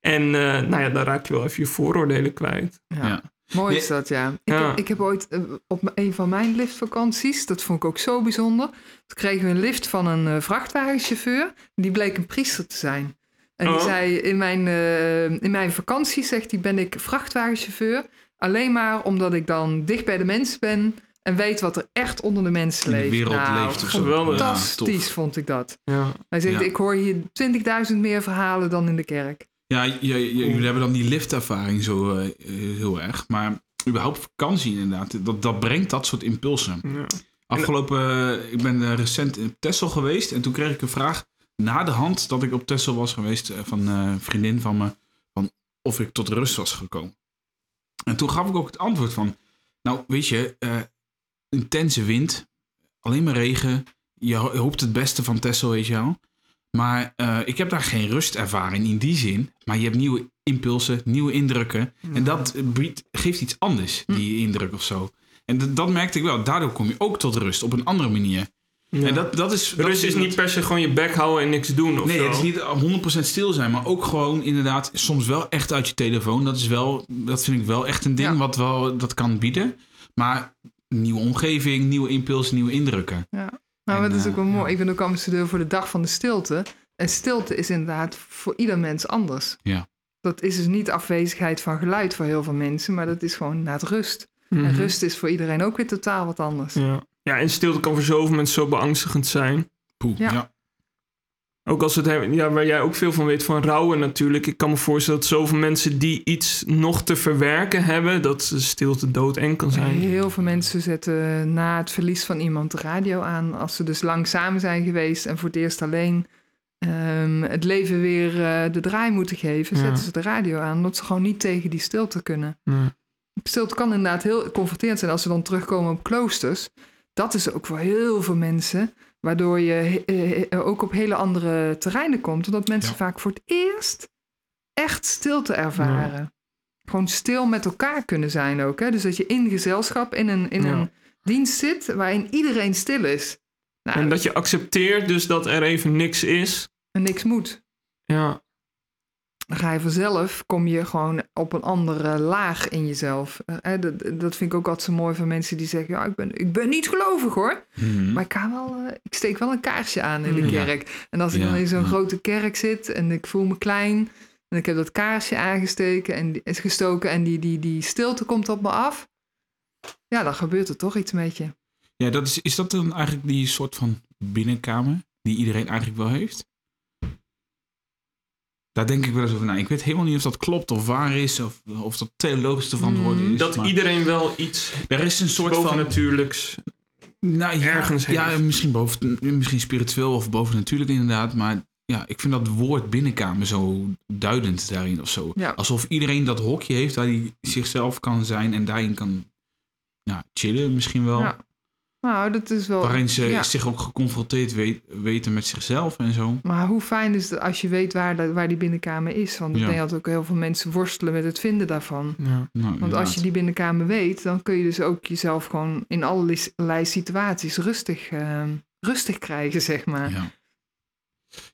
En eh, nou ja, daar raak je wel even je vooroordelen kwijt. Ja. Ja. Mooi is dat, ja. Ik, Ja. Heb, ik heb ooit eh, op een van mijn liftvakanties, dat vond ik ook zo bijzonder. Toen kregen we een lift van een eh, vrachtwagenchauffeur. Die bleek een priester te zijn. En die Oh. zei, in mijn, eh, in mijn vakantie, zegt hij, ben ik vrachtwagenchauffeur. Alleen maar omdat ik dan dicht bij de mensen ben en weet wat er echt onder de mensen In de leeft. wereld Nou, leeft of zo. geweldig. Ja, Fantastisch vond ik dat. Ja. Hij zegt, ik hoor hier 20.000 meer verhalen dan in de kerk. Ja, jullie hebben dan die liftervaring zo eh, eh, heel erg. Maar überhaupt vakantie inderdaad, dat, dat brengt dat soort impulsen. Ja. Afgelopen, eh, ik ben recent in Texel geweest en toen kreeg ik een vraag na de hand dat ik op Texel was geweest van een vriendin van me, van of ik tot rust was gekomen. En toen gaf ik ook het antwoord van, nou weet je, intense wind, alleen maar regen, je ho- hoopt het beste van Texel, weet je wel. Maar eh, ik heb daar geen rust ervaren in die zin. Maar je hebt nieuwe impulsen, nieuwe indrukken. En dat biedt, geeft iets anders, die indruk of zo. En dat, dat merkte ik wel. Daardoor kom je ook tot rust op een andere manier. Ja. En dat, dat is. dat Rust is niet per se gewoon je bek houden en niks doen of Nee, zo. het is niet 100% stil zijn, maar ook gewoon inderdaad soms wel echt uit je telefoon. Dat is wel, dat vind ik wel echt een ding Ja. wat wel dat kan bieden. Maar nieuwe omgeving, nieuwe impulsen, nieuwe indrukken. Nou, En, dat is ook wel eh, mooi. ja. Ik ben ook ambassadeur voor de Dag van de Stilte. En stilte is inderdaad voor ieder mens anders. Ja. Dat is dus niet afwezigheid van geluid voor heel veel mensen, maar dat is gewoon inderdaad rust. En Mhm. rust is voor iedereen ook weer totaal wat anders. Ja. ja, en stilte kan voor zoveel mensen zo beangstigend zijn. Poeh, Ja. ja. Ook als het hebben, ja, waar jij ook veel van weet van rouwen natuurlijk. Ik kan me voorstellen dat zoveel mensen die iets nog te verwerken hebben, dat stilte doodeng kan zijn. Heel veel mensen zetten na het verlies van iemand de radio aan. Als ze dus lang samen zijn geweest en voor het eerst alleen ehm, het leven weer eh, de draai moeten geven, Ja. zetten ze de radio aan. Omdat ze gewoon niet tegen die stilte kunnen. Ja. Stilte kan inderdaad heel confronterend zijn als ze dan terugkomen op kloosters. Dat is ook voor heel veel mensen, waardoor je eh, ook op hele andere terreinen komt. Omdat mensen Ja. vaak voor het eerst echt stilte ervaren. Gewoon stil met elkaar kunnen zijn ook. Hè? Dus dat je in gezelschap, in een, in Ja. een dienst zit waarin iedereen stil is. Nou, En dat je accepteert dus dat er even niks is. en niks moet. Ja, Dan ga je vanzelf, kom je gewoon op een andere laag in jezelf. Eh, dat, dat vind ik ook altijd zo mooi van mensen die zeggen... ja, ik ben, ik ben niet gelovig hoor. Mhm. Maar ik, ga wel, eh, ik steek wel een kaarsje aan in de Ja. kerk. En als ik Ja, dan in zo'n ja. grote kerk zit en ik voel me klein... en ik heb dat kaarsje aangesteken en gestoken... en die, die, die stilte komt op me af... ja, dan gebeurt er toch iets met je. Ja, dat is, is dat dan eigenlijk die soort van binnenkamer die iedereen eigenlijk wel heeft? Daar denk ik wel eens over na. Ik weet helemaal niet of dat klopt of waar is of, of dat theologisch te verantwoorden Mm, is. dat maar iedereen wel iets er is een soort van bovennatuurlijks. nou, ja, ergens Ja, heeft. misschien, boven, misschien spiritueel of bovennatuurlijk inderdaad. Maar ja, ik vind dat woord binnenkamer zo duidend daarin of zo. Ja. Alsof iedereen dat hokje heeft waar hij zichzelf kan zijn en daarin kan ja, chillen misschien wel. Ja. Nou, dat is wel... Waarin ze ja. zich ook geconfronteerd weet- weten met zichzelf en zo. Maar hoe fijn is het als je weet waar, dat- waar die binnenkamer is? Want ik Ja. denk dat ook heel veel mensen worstelen met het vinden daarvan. Ja. Nou, Want als je die binnenkamer weet, dan kun je dus ook jezelf gewoon in allerlei situaties rustig, ehm, rustig krijgen, zeg maar. Ja.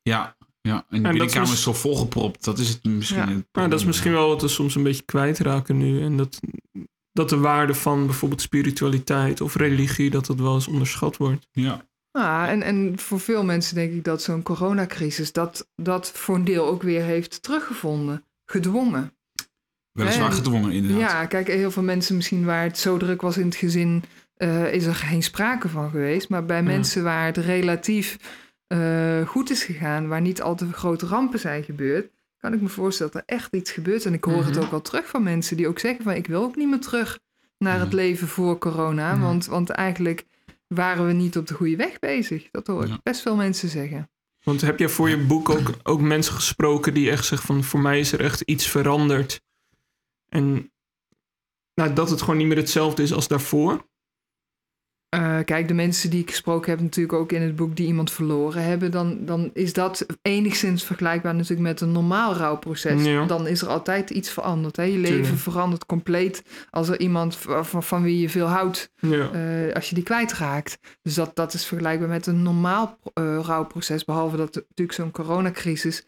Ja, ja. en de dat binnenkamer is zo volgepropt. Dat is het misschien. Ja. het Nou, dat is misschien ja. wel wat we soms een beetje kwijtraken nu. En dat, dat de waarde van bijvoorbeeld spiritualiteit of religie, dat dat wel eens onderschat wordt. Ja, Ah, en, en voor veel mensen denk ik dat zo'n coronacrisis dat, dat voor een deel ook weer heeft teruggevonden. Gedwongen. weliswaar En- gedwongen inderdaad. Ja, kijk, heel veel mensen misschien waar het zo druk was in het gezin, eh, is er geen sprake van geweest. Maar bij mensen waar het relatief eh, goed is gegaan, waar niet al te grote rampen zijn gebeurd, kan ik me voorstellen dat er echt iets gebeurt. En ik hoor het Mhm. ook wel terug van mensen die ook zeggen van ik wil ook niet meer terug naar het Mhm. leven voor corona. Want, want eigenlijk waren we niet op de goede weg bezig. Dat hoor ik Ja. best veel mensen zeggen. Want heb jij voor je boek ook, ook mensen gesproken die echt zeggen van voor mij is er echt iets veranderd. En nou, dat het gewoon niet meer hetzelfde is als daarvoor. Eh, kijk, de mensen die ik gesproken heb, natuurlijk ook in het boek die iemand verloren hebben, dan, dan is dat enigszins vergelijkbaar natuurlijk met een normaal rouwproces. Ja. Dan is er altijd iets veranderd. Hè? Je leven Tuurlijk. verandert compleet als er iemand van, van wie je veel houdt, Ja. eh, als je die kwijtraakt. Dus dat, dat is vergelijkbaar met een normaal eh, rouwproces, behalve dat natuurlijk zo'n coronacrisis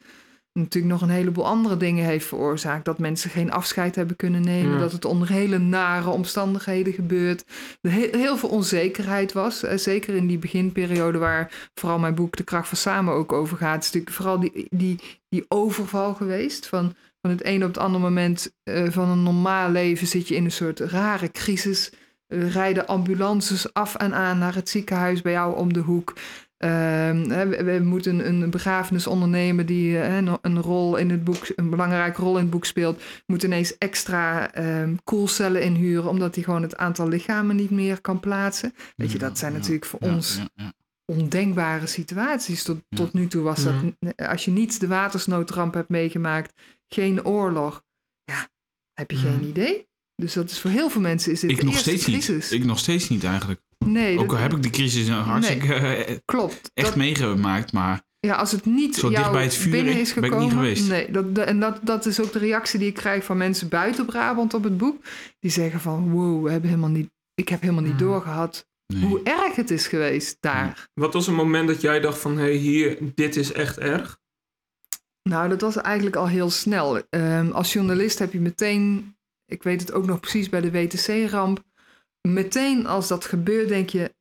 natuurlijk nog een heleboel andere dingen heeft veroorzaakt. Dat mensen geen afscheid hebben kunnen nemen, Ja. dat het onder hele nare omstandigheden gebeurt. Er he- heel veel onzekerheid was. eh, zeker in die beginperiode waar vooral mijn boek De Kracht van Samen ook over gaat. is natuurlijk vooral die, die, die overval geweest. Van, van het ene op het andere moment eh, van een normaal leven zit je in een soort rare crisis. Eh, rijden ambulances af en aan naar het ziekenhuis bij jou om de hoek. Ehm, hè, we, we moeten een begrafenis ondernemen die eh, een, een rol in het boek, een belangrijke rol in het boek speelt. Moet ineens extra ehm, koelcellen inhuren, omdat hij gewoon het aantal lichamen niet meer kan plaatsen. Weet je, dat zijn Ja, natuurlijk voor ja, ons ja, ja. ondenkbare situaties. Tot, Ja. tot nu toe was Ja. dat, als je niet de watersnoodramp hebt meegemaakt, geen oorlog, ja, heb je Ja. geen idee Dus dat is voor heel veel mensen is dit Ik de nog eerste steeds crisis. niet. Ik nog steeds niet eigenlijk. Nee, Ook dat- al heb ik die crisis nou hartstikke eh, klopt. echt Dat- meegemaakt, maar Ja, als het niet Zo dicht bij het vuur binnen is ben ik gekomen. niet geweest. Nee, dat, en dat, dat is ook de reactie die ik krijg van mensen buiten Brabant op het boek. Die zeggen van, wow, we hebben helemaal niet, ik heb helemaal niet Hmm. doorgehad nee. hoe erg het is geweest daar. Wat was een moment dat jij dacht van, hé, hey, hier, dit is echt erg? Nou, dat was eigenlijk al heel snel. Ehm, als journalist heb je meteen, ik weet het ook nog precies bij de WTC-ramp, meteen als dat gebeurt denk je,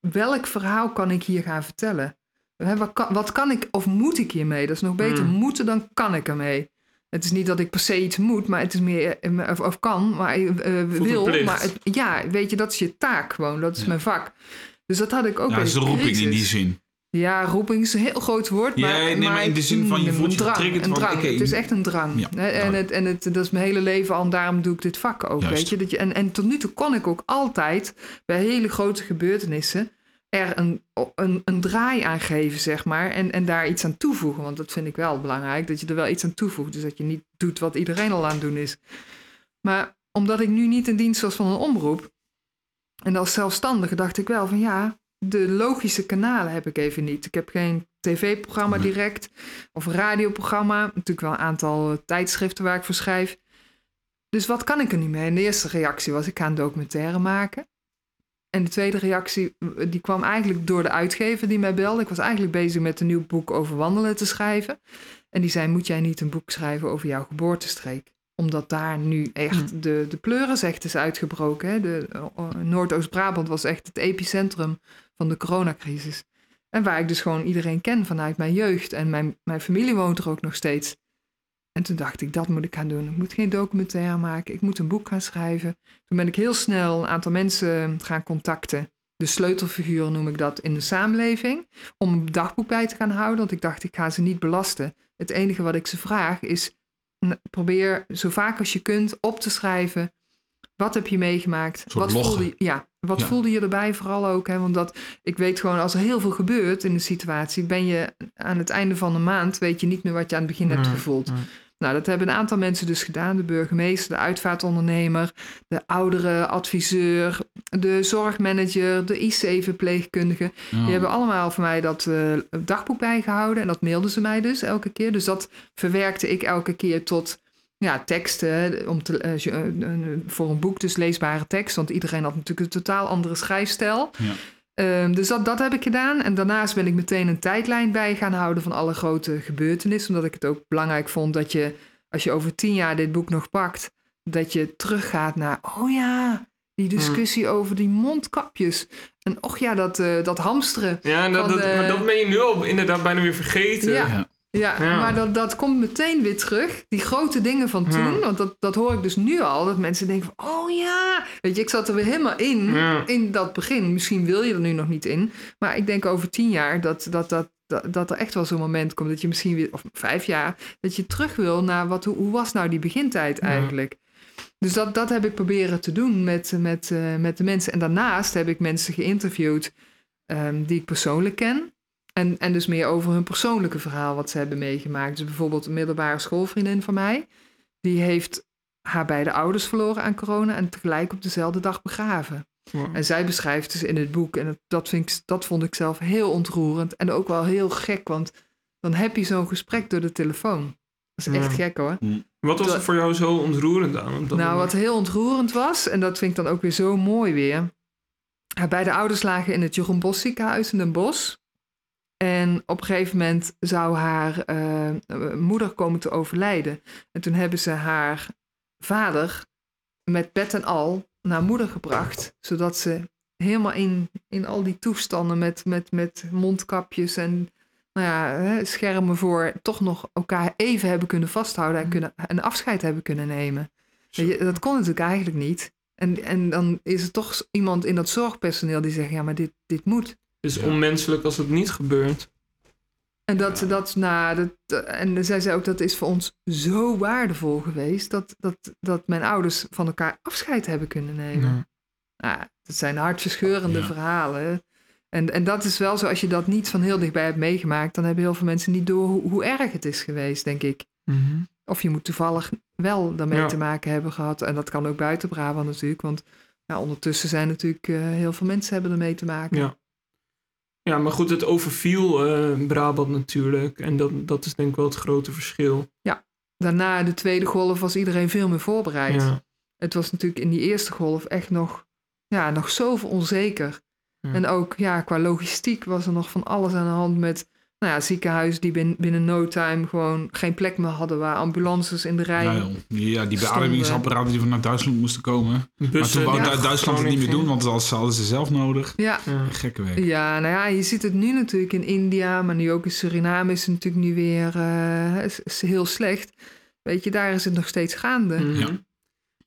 welk verhaal kan ik hier gaan vertellen? Wat, kan, wat kan ik of moet ik hiermee? Dat is nog beter Hmm. moeten dan kan ik ermee. Het is niet dat ik per se iets moet, maar het is meer, eh, of, of kan, maar eh, eh, wil. Maar het, ja, weet je, dat is je taak gewoon, dat is Ja. mijn vak. Dus dat had ik ook ja, dat is de roeping in die zin. Ja, roeping is een heel groot woord. Ja, Maar, nee, maar in de zin van je voelt je drang, getriggerd Een drang. het is echt een drang. Ja, en drang. het, en het, dat is mijn hele leven al. En daarom doe ik dit vak ook. Juist. Weet je? Dat je en, en tot nu toe kon ik ook altijd bij hele grote gebeurtenissen er een, een, een draai aan geven, zeg maar. En, en daar iets aan toevoegen. Want dat vind ik wel belangrijk. Dat je er wel iets aan toevoegt. Dus dat je niet doet wat iedereen al aan het doen is. Maar omdat ik nu niet in dienst was van een omroep. En als zelfstandige dacht ik wel van ja, de logische kanalen heb ik even niet. Ik heb geen tv-programma direct of radioprogramma. Natuurlijk wel een aantal eh, tijdschriften waar ik voor schrijf. Dus wat kan ik er nu mee? En de eerste reactie was ik ga een documentaire maken. En de tweede reactie eh, die kwam eigenlijk door de uitgever die mij belde. Ik was eigenlijk bezig met een nieuw boek over wandelen te schrijven. En die zei, moet jij niet een boek schrijven over jouw geboortestreek? Omdat daar nu echt Hm. de, de pleuris is uitgebroken. Hè? De, eh, Noordoost-Brabant was echt het epicentrum van de coronacrisis. En waar ik dus gewoon iedereen ken vanuit mijn jeugd. En mijn, mijn familie woont er ook nog steeds. En toen dacht ik, dat moet ik gaan doen. Ik moet geen documentaire maken. Ik moet een boek gaan schrijven. Toen ben ik heel snel een aantal mensen gaan contacten. De sleutelfiguren noem ik dat in de samenleving. Om een dagboek bij te gaan houden. Want ik dacht, ik ga ze niet belasten. Het enige wat ik ze vraag is... probeer zo vaak als je kunt op te schrijven... Wat heb je meegemaakt? Wat loggen. voelde je, ja, wat Ja. voelde je erbij vooral ook? Hè? Want dat, ik weet gewoon, als er heel veel gebeurt in de situatie... ben je aan het einde van de maand... weet je niet meer wat je aan het begin hebt Ja, gevoeld. ja. Nou, dat hebben een aantal mensen dus gedaan. De burgemeester, de uitvaartondernemer, de oudere adviseur, de zorgmanager, de IC-verpleegkundige. Ja. Die hebben allemaal voor mij dat eh, dagboek bijgehouden. En dat mailden ze mij dus elke keer. Dus dat verwerkte ik elke keer tot ja, teksten. hè, Om te, eh, eh, eh, voor een boek dus leesbare tekst. Want iedereen had natuurlijk een totaal andere schrijfstijl. Ja. Ehm, dus dat, dat heb ik gedaan. En daarnaast ben ik meteen een tijdlijn bij gaan houden van alle grote gebeurtenissen. Omdat ik het ook belangrijk vond dat je, als je over tien jaar dit boek nog pakt, dat je teruggaat naar, oh ja, die discussie over die mondkapjes. En och ja, dat, eh, dat hamsteren. Ja, en dat, Van dat, de- maar dat ben je nu al inderdaad bijna weer vergeten. Ja. Ja. Maar dat, dat komt meteen weer terug. Die grote dingen van toen. Ja. Want dat, dat hoor ik dus nu al. Dat mensen denken van, oh ja. Weet je, ik zat er weer helemaal in. Ja. In dat begin. Misschien wil je er nu nog niet in. Maar ik denk over tien jaar dat, dat, dat, dat, dat er echt wel zo'n moment komt. Dat je misschien weer, of vijf jaar. Dat je terug wil naar wat, hoe, hoe was nou die begintijd eigenlijk. Dus dat, dat heb ik proberen te doen met, met, eh, met de mensen. En daarnaast heb ik mensen geïnterviewd ehm, die ik persoonlijk ken. En, en dus meer over hun persoonlijke verhaal wat ze hebben meegemaakt. Dus bijvoorbeeld een middelbare schoolvriendin van mij. Die heeft haar beide ouders verloren aan corona en tegelijk op dezelfde dag begraven. Wow. En zij beschrijft dus in het boek, en dat, dat, vind ik, dat vond ik zelf heel ontroerend en ook wel heel gek, want dan heb je zo'n gesprek door de telefoon. Dat is echt gek hoor. Wat was er voor jou zo ontroerend aan? Nou, moment? wat heel ontroerend was, en dat vind ik dan ook weer zo mooi weer. Haar beide ouders lagen in het Jeroen Bos ziekenhuis in Den Bosch. En op een gegeven moment zou haar eh, moeder komen te overlijden. En toen hebben ze haar vader met bed en al naar moeder gebracht. Zodat ze helemaal in, in al die toestanden met, met, met mondkapjes en nou ja, schermen voor... toch nog elkaar even hebben kunnen vasthouden en, kunnen, en afscheid hebben kunnen nemen. Je, dat kon natuurlijk eigenlijk niet. En, en dan is er toch iemand in dat zorgpersoneel die zegt: ja, maar dit, dit moet. Het is Ja. onmenselijk als het niet gebeurt. En dat, Ja. dat, nou, dat, en zij zei ook dat is voor ons zo waardevol geweest dat, dat, dat mijn ouders van elkaar afscheid hebben kunnen nemen. Nou, dat zijn hartverscheurende Ja. verhalen. En, en dat is wel zo, als je dat niet van heel dichtbij hebt meegemaakt, dan hebben heel veel mensen niet door hoe, hoe erg het is geweest, denk ik. Mhm. Of je moet toevallig wel daarmee Ja. te maken hebben gehad. En dat kan ook buiten Brabant natuurlijk. Want ja, ondertussen zijn natuurlijk eh, heel veel mensen hebben ermee te maken. Ja. Ja, maar goed, het overviel eh, Brabant natuurlijk. En dat, dat is denk ik wel het grote verschil. Daarna de tweede golf was iedereen veel meer voorbereid. Ja. Het was natuurlijk in die eerste golf echt nog, ja, nog zoveel onzeker. Ja. En ook ja, qua logistiek was er nog van alles aan de hand met nou ja, ziekenhuizen die bin- binnen no time gewoon geen plek meer hadden waar ambulances in de rij. Ja, joh. ja, die beademingsapparaten die vanuit Duitsland moesten komen. maar toen wou Duitsland het niet meer doen, want dat hadden ze zelf nodig. Ja. Ja. Gekke werk. ja, nou ja, je ziet het nu natuurlijk in India, maar nu ook in Suriname is het natuurlijk nu weer eh, is, is heel slecht. Weet je, daar is het nog steeds gaande. Mhm. Ja.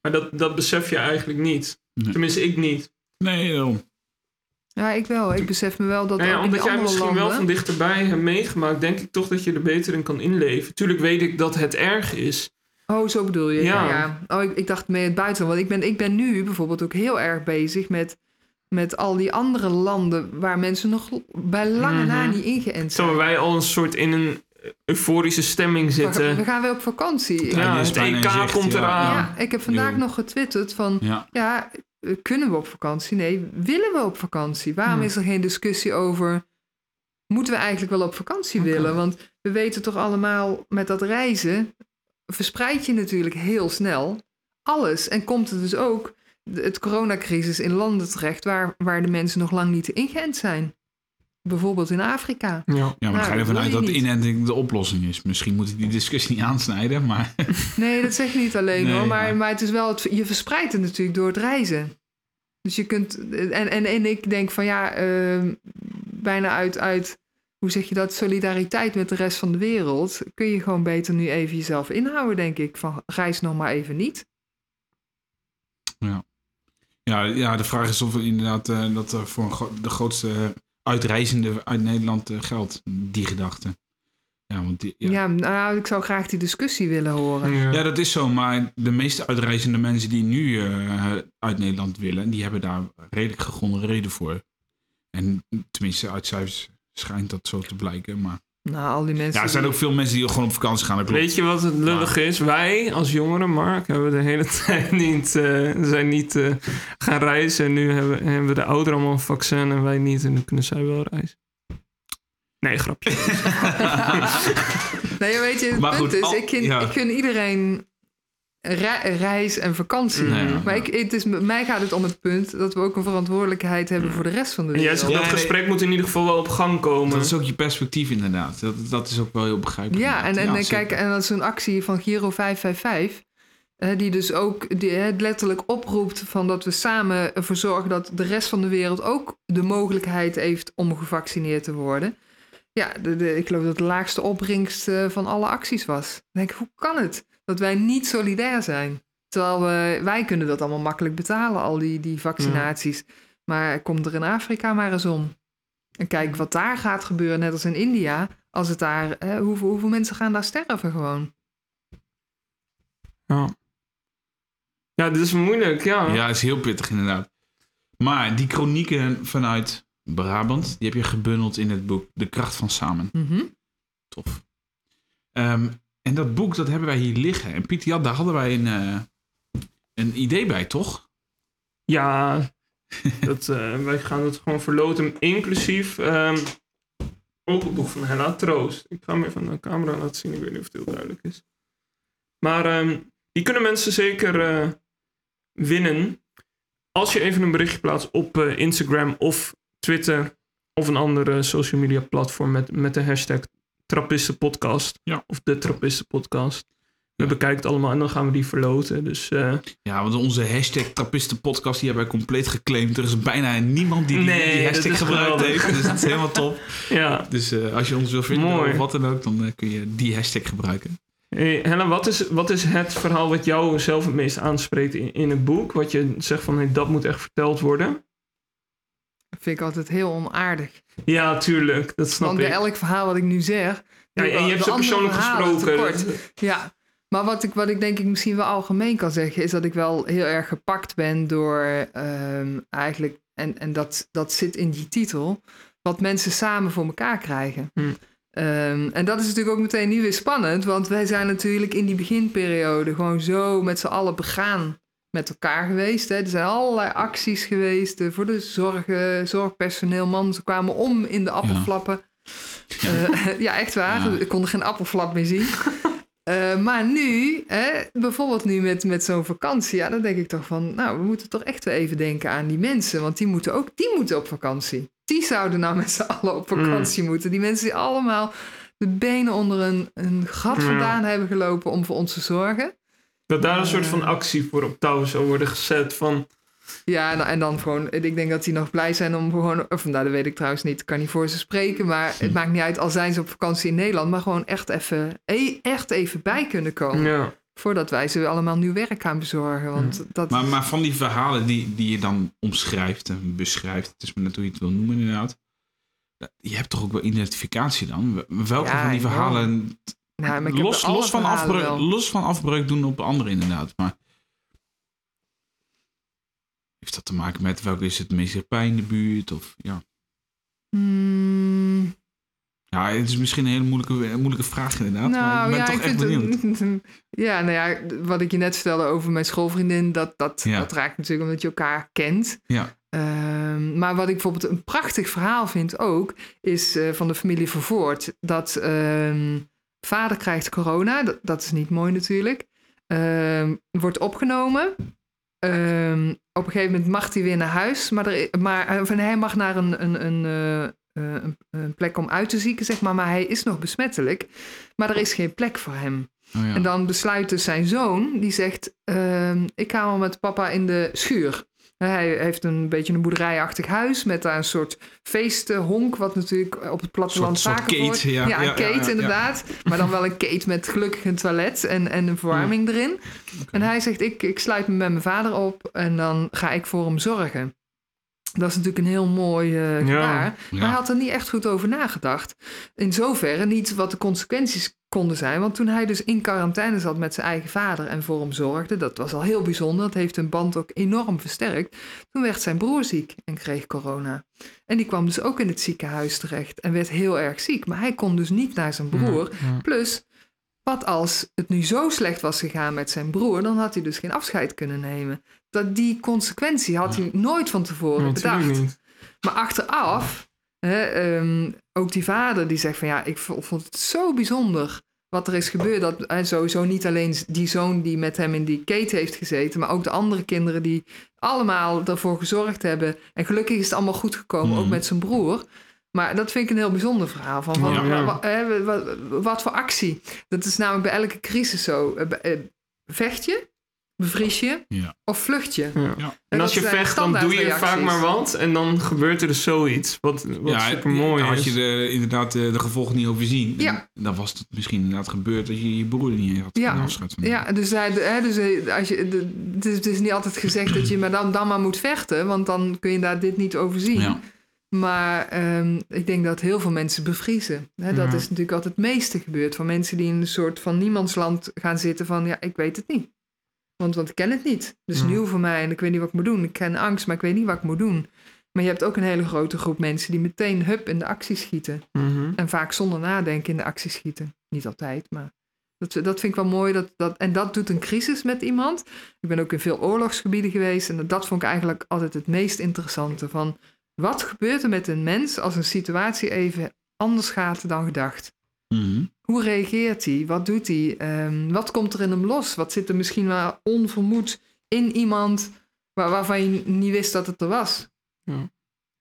Maar dat, dat besef je eigenlijk niet. Nee. Tenminste, ik niet. Nee. Ja, ik wel. Ik besef me wel dat Nou ja, omdat jij misschien landen... wel van dichterbij hebt meegemaakt, denk ik toch dat je er beter in kan inleven. Tuurlijk weet ik dat het erg is. Oh, zo bedoel je. Ja. Ja. ja. Oh, ik, ik dacht mee het buitenland. Want ik ben, ik ben nu bijvoorbeeld ook heel erg bezig met, met al die andere landen waar mensen nog bij lange na Mhm. niet ingeënt zijn. Terwijl wij al een soort in een euforische stemming We zitten. gaan weer op vakantie. Ja, Ja, het EK zicht, komt eraan. Ja, ik heb vandaag nog getwitterd van... Ja. Ja, kunnen we op vakantie? Nee, willen we op vakantie? Waarom Hmm. is er geen discussie over... Moeten we eigenlijk wel op vakantie willen? Want we weten toch allemaal met dat reizen... verspreid je natuurlijk heel snel alles. En komt het dus ook de- het coronacrisis in landen terecht... waar, waar de mensen nog lang niet ingeënt zijn. Bijvoorbeeld in Afrika. Ja. Ja, maar Nou, ga je ervan uit dat inenting de oplossing is. Misschien moet ik die discussie niet aansnijden, maar... Nee, dat zeg je niet alleen Nee, hoor. Maar, maar- maar het is wel, het, je verspreidt het natuurlijk door het reizen. Dus je kunt, en, en, en ik denk van ja, ehm, bijna uit, uit, hoe zeg je dat, solidariteit met de rest van de wereld, kun je gewoon beter nu even jezelf inhouden, denk ik. Van reis nog maar even niet. Ja, ja, de vraag is of er inderdaad eh, dat er voor een gro- de grootste uitreizende uit Nederland eh, geldt, die gedachte. Ja, want die, Ja, ja. nou, ik zou graag die discussie willen horen. Ja. Ja, dat is zo. Maar de meeste uitreizende mensen die nu eh, uit Nederland willen, die hebben daar redelijk gegronde reden voor. En tenminste, uit cijfers schijnt dat zo te blijken. Maar Nou, al die mensen. ja, er zijn die- ook veel mensen die gewoon op vakantie gaan. Weet je wat het lullig is? Wij als jongeren, Mark, hebben de hele tijd niet, eh, zijn niet eh, gaan reizen. En nu hebben, hebben we de ouderen allemaal een vaccin en wij niet. En nu kunnen zij wel reizen. Nee, grapje. Nee, weet je, het Maar punt goed, is, al- ik, ja. ik gun iedereen re- reis en vakantie. Nee, ja, maar ja. ik, het is, mij gaat het om het punt dat we ook een verantwoordelijkheid hebben voor de rest van de En jij wereld. zegt Ja, dat nee. gesprek moet in ieder geval wel op gang komen. Dat is ook je perspectief inderdaad. Dat, dat is ook wel heel begrijpelijk. Ja, en, en, kijk, en dat is een actie van Giro 555. eh, die dus ook die, hè, letterlijk oproept van dat we samen ervoor zorgen dat de rest van de wereld ook de mogelijkheid heeft om gevaccineerd te worden. Ja, de, de, ik geloof dat de laagste opbrengst eh, van alle acties was. Dan denk ik, hoe kan het dat wij niet solidair zijn? Terwijl we, wij kunnen dat allemaal makkelijk betalen, al die, die vaccinaties. Maar komt er in Afrika maar eens om. En kijk wat daar gaat gebeuren, net als in India. Als het daar, hè, hoeveel, hoeveel mensen gaan daar sterven gewoon? Ja. ja, dit is moeilijk, ja. Ja, is heel pittig inderdaad. Maar die chronieken vanuit Brabant, die heb je gebundeld in het boek De Kracht van Samen. Mhm. Tof. Ehm, en dat boek, dat hebben wij hier liggen. En Pieter Jan, daar hadden wij een, eh, een idee bij, toch? Ja, dat, eh, wij gaan het gewoon verloten, inclusief ehm ook het boek van Hella Troost. Ik ga hem even aan de camera laten zien, ik weet niet of het heel duidelijk is. Maar ehm, die kunnen mensen zeker eh, winnen als je even een berichtje plaatst op Instagram of Twitter of een andere social media platform met, met de hashtag Trappistenpodcast. Ja. Of de Trappistenpodcast. We Ja. bekijken het allemaal en dan gaan we die verloten. Dus eh, Ja, want onze hashtag Trappistenpodcast, die hebben wij compleet geclaimd. Er is bijna niemand die die, Nee, die dat hashtag gebruikt heeft. Dus dat is helemaal top. ja, Dus eh, als je ons wil vinden Mooi. of wat dan ook, dan eh, kun je die hashtag gebruiken. Hey, Helen, wat is, wat is het verhaal wat jou zelf het meest aanspreekt in, in het boek? Wat je zegt van, hey, dat moet echt verteld worden? Dat vind ik altijd heel onaardig. Ja, tuurlijk. Dat snap Want bij ik. elk verhaal wat ik nu zeg... Ja, ik en je hebt ze persoonlijk gesproken. tekort. Ja, maar wat ik, wat ik denk ik misschien wel algemeen kan zeggen... is dat ik wel heel erg gepakt ben door ehm, eigenlijk... en, en dat, dat zit in die titel... wat mensen samen voor elkaar krijgen. Hmm. Ehm, en dat is natuurlijk ook meteen niet weer spannend, want wij zijn natuurlijk in die beginperiode gewoon zo met z'n allen begaan met elkaar geweest. Hè. Er zijn allerlei acties geweest eh, voor de zorg, eh, zorgpersoneel. Man, ze kwamen om in de appelflappen. Ja, ja echt waar. Ja. Ik kon er geen appelflap meer zien. Eh, maar nu, hè, bijvoorbeeld nu met, met zo'n vakantie, ja, dan denk ik toch van, nou, we moeten toch echt weer even denken aan die mensen, want die moeten ook, die moeten op vakantie. Die zouden nou met z'n allen op vakantie moeten. Die mensen die allemaal de benen onder een, een gat vandaan hebben gelopen om voor ons te zorgen. Dat daar een soort van Eh. actie voor op touw zou worden gezet van... Ja, en, en dan gewoon, ik denk dat die nog blij zijn om gewoon, of nou, dat weet ik trouwens niet, ik kan niet voor ze spreken, maar het maakt niet uit, al zijn ze op vakantie in Nederland, maar gewoon echt even, e- echt even bij kunnen komen. Ja. Voordat wij ze allemaal nieuw werk gaan bezorgen. Want dat, Maar, maar van die verhalen die, die je dan omschrijft en beschrijft, het is maar net hoe je het wil noemen inderdaad. Je hebt toch ook wel identificatie dan? Welke Ja, van die verhalen, ja, maar ik heb los, van afbreuk, wel. los van afbreuk doen op anderen inderdaad. Maar heeft dat te maken met welke is het meeste pijn in de buurt? Of, ja. Hmm, ja, het is misschien een hele moeilijke, een moeilijke vraag inderdaad. maar nou ik ben ja, toch ik echt benieuwd. het, Ja, nou ja, wat ik je net vertelde over mijn schoolvriendin, dat, dat, Ja. dat raakt natuurlijk omdat je elkaar kent. Ja. Ehm, maar wat ik bijvoorbeeld een prachtig verhaal vind ook, is eh, van de familie Vervoort. Dat ehm, vader krijgt corona, dat, dat is niet mooi natuurlijk. Ehm, wordt opgenomen. Ehm, op een gegeven moment mag hij weer naar huis, maar, er, maar van, hij mag naar een, een, een, eh, eh, een, een plek om uit te zieken, zeg maar. Maar hij is nog besmettelijk, maar er is geen plek voor hem. Oh, ja. En dan besluit dus zijn zoon, die zegt: ehm, Ik ga wel met papa in de schuur. Hij heeft een beetje een boerderijachtig huis met daar een soort feestenhonk, wat natuurlijk op het platteland Soort- soort vaker kate, ja, een ja, ja, kate ja, ja. inderdaad. Maar dan wel een kate met gelukkig een toilet en, en een verwarming erin. En hij zegt, ik, ik sluit me met mijn vader op en dan ga ik voor hem zorgen. Dat is natuurlijk een heel mooi gebaar. Maar hij had er niet echt goed over nagedacht. In zoverre niet wat de consequenties konden zijn. Want toen hij dus in quarantaine zat met zijn eigen vader en voor hem zorgde, dat was al heel bijzonder. Dat heeft hun band ook enorm versterkt. Toen werd zijn broer ziek en kreeg corona. En die kwam dus ook in het ziekenhuis terecht en werd heel erg ziek. Maar hij kon dus niet naar zijn broer. Ja. Plus, wat als het nu zo slecht was gegaan met zijn broer, dan had hij dus geen afscheid kunnen nemen. Dat die consequentie had hij nooit van tevoren bedacht. niet. Maar achteraf, hè, ehm, ook die vader die zegt van ja, ik vond het zo bijzonder wat er is gebeurd. Dat hè, sowieso niet alleen die zoon die met hem in die keten heeft gezeten, maar ook de andere kinderen die allemaal ervoor gezorgd hebben. En gelukkig is het allemaal goed gekomen, Mhm. ook met zijn broer. Maar dat vind ik een heel bijzonder verhaal. Van, van, Ja, ja. wat, wat voor actie? Dat is namelijk bij elke crisis zo. Eh, eh, Vecht je, bevries je Ja. of vlucht je? Ja. En als je vecht, dan doe je vaak maar wat. En dan gebeurt er dus zoiets. Wat, wat ja, super mooi is. je de, inderdaad de, de gevolgen niet overzien, Ja. dan was het misschien inderdaad gebeurd dat je je broer er niet had Ja. afscheid van. Ja, dus, hij, hè, dus als je, de, het, is, het is niet altijd gezegd dat je maar dan, dan maar moet vechten, want dan kun je daar dit niet overzien. Ja. Maar ehm, ik denk dat heel veel mensen bevriezen. Hè, dat Ja. is natuurlijk altijd het meeste gebeurd. Van mensen die in een soort van niemandsland gaan zitten van... ja, ik weet het niet. Want, want ik ken het niet. Dus Ja. nieuw voor mij en ik weet niet wat ik moet doen. Ik ken angst, maar ik weet niet wat ik moet doen. Maar je hebt ook een hele grote groep mensen die meteen hup in de actie schieten. Mhm. En vaak zonder nadenken in de actie schieten. Niet altijd, maar dat, dat vind ik wel mooi. Dat, dat, en dat doet een crisis met iemand. Ik ben ook in veel oorlogsgebieden geweest. En dat vond ik eigenlijk altijd het meest interessante. Van wat gebeurt er met een mens als een situatie even anders gaat dan gedacht? Mhm. Hoe reageert hij? Wat doet hij? Ehm, wat komt er in hem los? Wat zit er misschien wel onvermoed in iemand waar, waarvan je niet wist dat het er was?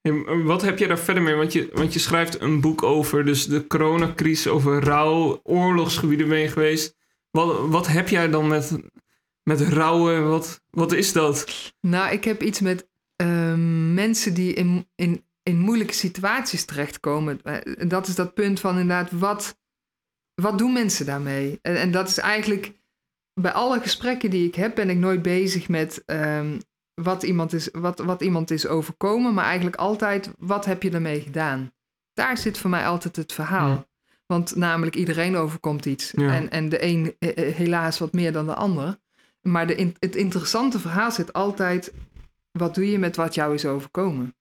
Hey, wat heb je daar verder mee? Want je, want je schrijft een boek over dus de coronacrisis, over rouw, oorlogsgebieden ben je geweest. Wat, wat heb jij dan met, met rouwen? Wat, wat is dat? Nou, ik heb iets met ehm, mensen die in, in, in moeilijke situaties terechtkomen. Eh, dat is dat punt van inderdaad, wat, wat doen mensen daarmee? En, en dat is eigenlijk, bij alle gesprekken die ik heb, ben ik nooit bezig met ehm, wat, iemand is, wat, wat iemand is overkomen, maar eigenlijk altijd, wat heb je ermee gedaan? Daar zit voor mij altijd het verhaal. Ja. Want namelijk iedereen overkomt iets. Ja. En, en de een helaas wat meer dan de ander. Maar de, in- het interessante verhaal zit altijd... wat doe je met wat jou is overkomen?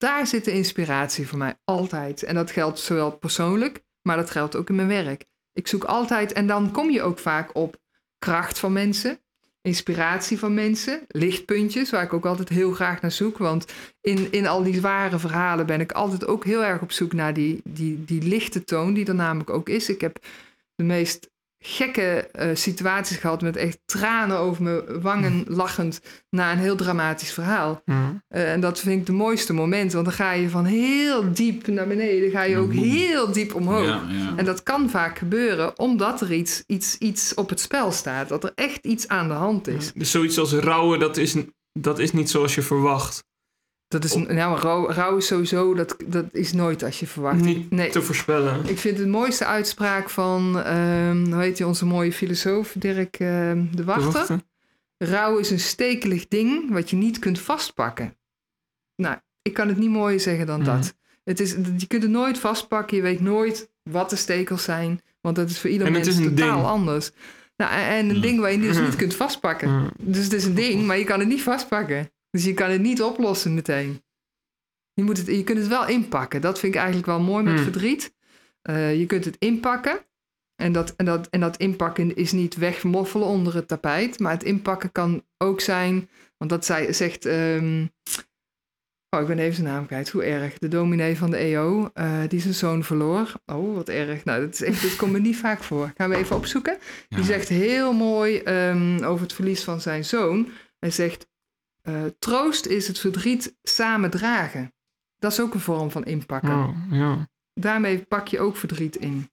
Daar zit de inspiratie voor mij altijd. En dat geldt zowel persoonlijk, maar dat geldt ook in mijn werk. Ik zoek altijd, en dan kom je ook vaak op kracht van mensen, inspiratie van mensen, lichtpuntjes, waar ik ook altijd heel graag naar zoek. Want in, in al die zware verhalen ben ik altijd ook heel erg op zoek naar die, die, die lichte toon, die er namelijk ook is. Ik heb de meest gekke eh, situaties gehad met echt tranen over mijn wangen lachend na een heel dramatisch verhaal. Ja. Eh, en dat vind ik de mooiste moment, want dan ga je van heel diep naar beneden, ga je ook heel diep omhoog. Ja, ja. En dat kan vaak gebeuren omdat er iets, iets, iets op het spel staat, dat er echt iets aan de hand is. Dus zoiets als rouwen, dat is, dat is niet zoals je verwacht. Dat is, nou, rouw, rouw is sowieso, dat, dat is nooit als je verwacht. Niet Nee. te voorspellen. Ik vind het mooiste uitspraak van, ehm, hoe heet die, onze mooie filosoof, Dirk ehm, de Te Wachter. Rouw is een stekelig ding wat je niet kunt vastpakken. Nou, ik kan het niet mooier zeggen dan dat. Het is, je kunt het nooit vastpakken, je weet nooit wat de stekels zijn, want dat is voor ieder En het mens is een totaal ding. anders. Nou, en en een ding waar je dus niet kunt vastpakken. Ja. Dus het is een ding, maar je kan het niet vastpakken. Dus je kan het niet oplossen meteen. Je, moet het, je kunt het wel inpakken. Dat vind ik eigenlijk wel mooi met Hmm. verdriet. Eh, je kunt het inpakken. En dat, en, dat, en dat inpakken is niet wegmoffelen onder het tapijt. Maar het inpakken kan ook zijn... Want dat zei, zegt... ehm, oh, ik ben even zijn naam kwijt. Hoe erg. De dominee van de EO, eh, die zijn zoon verloor. Oh, wat erg. Nou, dat is echt, komt me niet vaak voor. Gaan we even opzoeken. Ja. Die zegt heel mooi ehm, over het verlies van zijn zoon. Hij zegt: eh, Troost is het verdriet samen dragen. Dat is ook een vorm van inpakken. Oh, ja. Daarmee pak je ook verdriet in.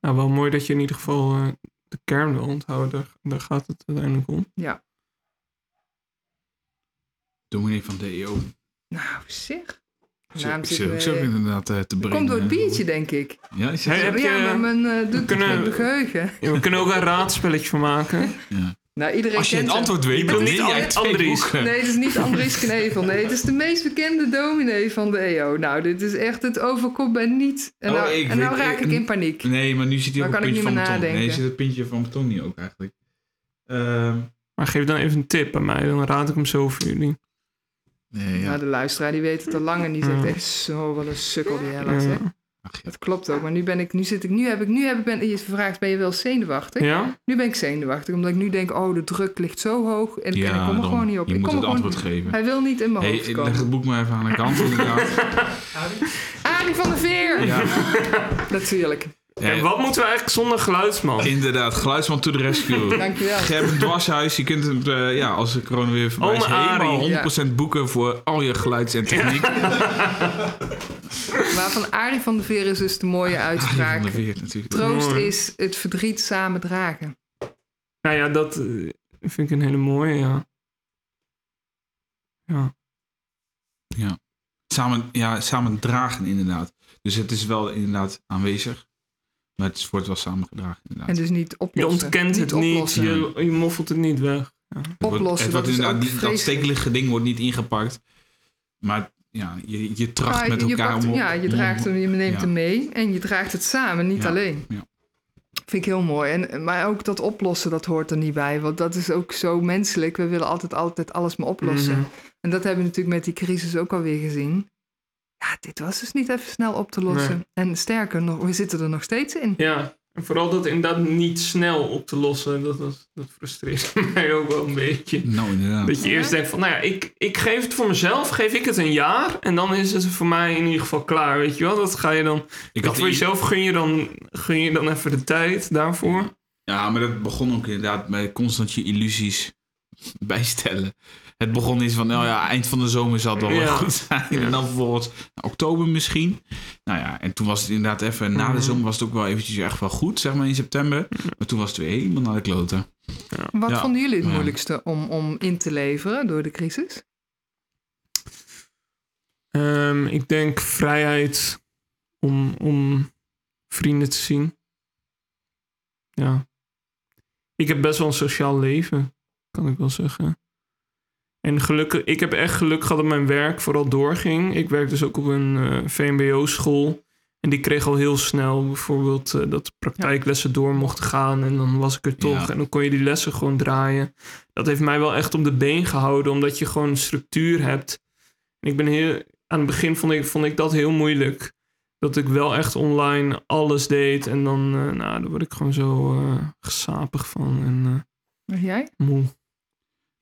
Nou, wel mooi dat je in ieder geval eh, de kern wil onthouden. Daar, daar gaat het uiteindelijk om. Ja. Dominee van de EO. Nou, zeg. Naam ik zit zit me- ook zo inderdaad eh, te Dat brengen. komt door het biertje, denk ik. Ja, is Hey, het? heb je- ja, maar mijn uh, doet kunnen- het met mijn geheugen. Ja, we kunnen ook een raadspelletje van maken. Ja. Nou, iedereen Als je kent het hem. antwoord weet, dan niet jij twee Andries. Nee, het is niet Andries Knevel. Nee, het is de meest bekende dominee van de EO. Nou, dit is echt, het overkomt mij niet. En Oh, nou, ik en nou weet- raak ik ik- in paniek. Nee, maar nu zit hij het kan ik puntje niet van meer mijn tong. Nee, zit het puntje van mijn tong niet ook eigenlijk. Ehm, Maar geef dan even een tip aan mij, dan raad ik hem zo voor jullie. nee, ja. Nou, de luisteraar die weet het al lang en die zegt Ja. echt zo, wat een sukkel die hè. Ja. Ach, ja. Dat klopt ook, maar nu ben ik, nu zit ik, nu heb ik, nu heb ik, ben, je vraagt, ben je wel zenuwachtig? ja? Nu ben ik zenuwachtig, omdat ik nu denk, oh, de druk ligt zo hoog en, en ik kom er gewoon niet op. Je ik moet kom het er gewoon antwoord geven. Hij wil niet in mijn Hey, hoofd leg komen. het boek maar even aan de kant inderdaad. Arie van der Veer! ja. Natuurlijk. En wat moeten we eigenlijk zonder geluidsman? Inderdaad, geluidsman to the rescue. Dankjewel. Gerben Dwarshuis, je kunt het, eh, ja, als de corona weer voorbij is, helemaal 100% boeken voor al je geluids- en techniek. Maar van Arie van der Veer is dus de mooie Arie van uitspraak. der Veer natuurlijk. Troost Mooi. is het verdriet samen dragen. Nou ja, dat eh, vind ik een hele mooie, ja. Ja. Samen, ja, samen dragen inderdaad. Dus het is wel inderdaad aanwezig. Maar het wordt wel samengedragen inderdaad. En dus niet Je oplossen. ontkent het niet, je, je moffelt het niet weg. Ja. Wordt- oplossen, het dat wordt is dat stekelige ding wordt niet ingepakt. Maar ja, je, je tracht Ja, met je elkaar pakt- om... Ja, je, draagt hem, je neemt ja. hem mee en je draagt het samen, niet Ja, alleen. ja. Vind ik heel mooi. En, maar ook dat oplossen, dat hoort er niet bij. Want dat is ook zo menselijk. We willen altijd, altijd alles maar oplossen. Mhm. En dat hebben we natuurlijk met die crisis ook alweer gezien. Ja, dit was dus niet even snel op te lossen. Nee. En sterker nog, we zitten er nog steeds in. Ja, en vooral dat inderdaad niet snel op te lossen, dat, dat, dat frustreert mij ook wel een beetje. Nou, inderdaad. Dat je eerst denkt van, nou ja, ik, ik geef het voor mezelf, geef ik het een jaar en dan is het voor mij in ieder geval klaar, weet je wel. Dat ga je dan, Ik dat voor jezelf gun je, dan, gun je dan even de tijd daarvoor. Ja, maar dat begon ook inderdaad met constant je illusies bijstellen. Het begon iets van, nou ja, eind van de zomer zal het wel, goed zijn. En dan vervolgens nou, oktober misschien. Nou ja, en toen was het inderdaad even, na de Mhm. zomer was het ook wel eventjes echt wel goed, zeg maar in september. Maar toen was het weer helemaal naar de kloten. Wat Ja. vonden jullie het moeilijkste om, om in te leveren door de crisis? Ehm, ik denk vrijheid om, om vrienden te zien. Ja. Ik heb best wel een sociaal leven, kan ik wel zeggen. En gelukkig, ik heb echt geluk gehad dat mijn werk vooral doorging. Ik werk dus ook op een eh, VMBO-school. En die kreeg al heel snel bijvoorbeeld eh, dat de praktijklessen door mochten gaan. En dan was ik er toch. Ja. En dan kon je die lessen gewoon draaien. Dat heeft mij wel echt om de been gehouden. Omdat je gewoon een structuur hebt. En ik ben heel... Aan het begin vond ik, vond ik dat heel moeilijk. dat ik wel echt online alles deed. En dan, eh, nou, daar word ik gewoon zo eh, gesapig van en jij? moe.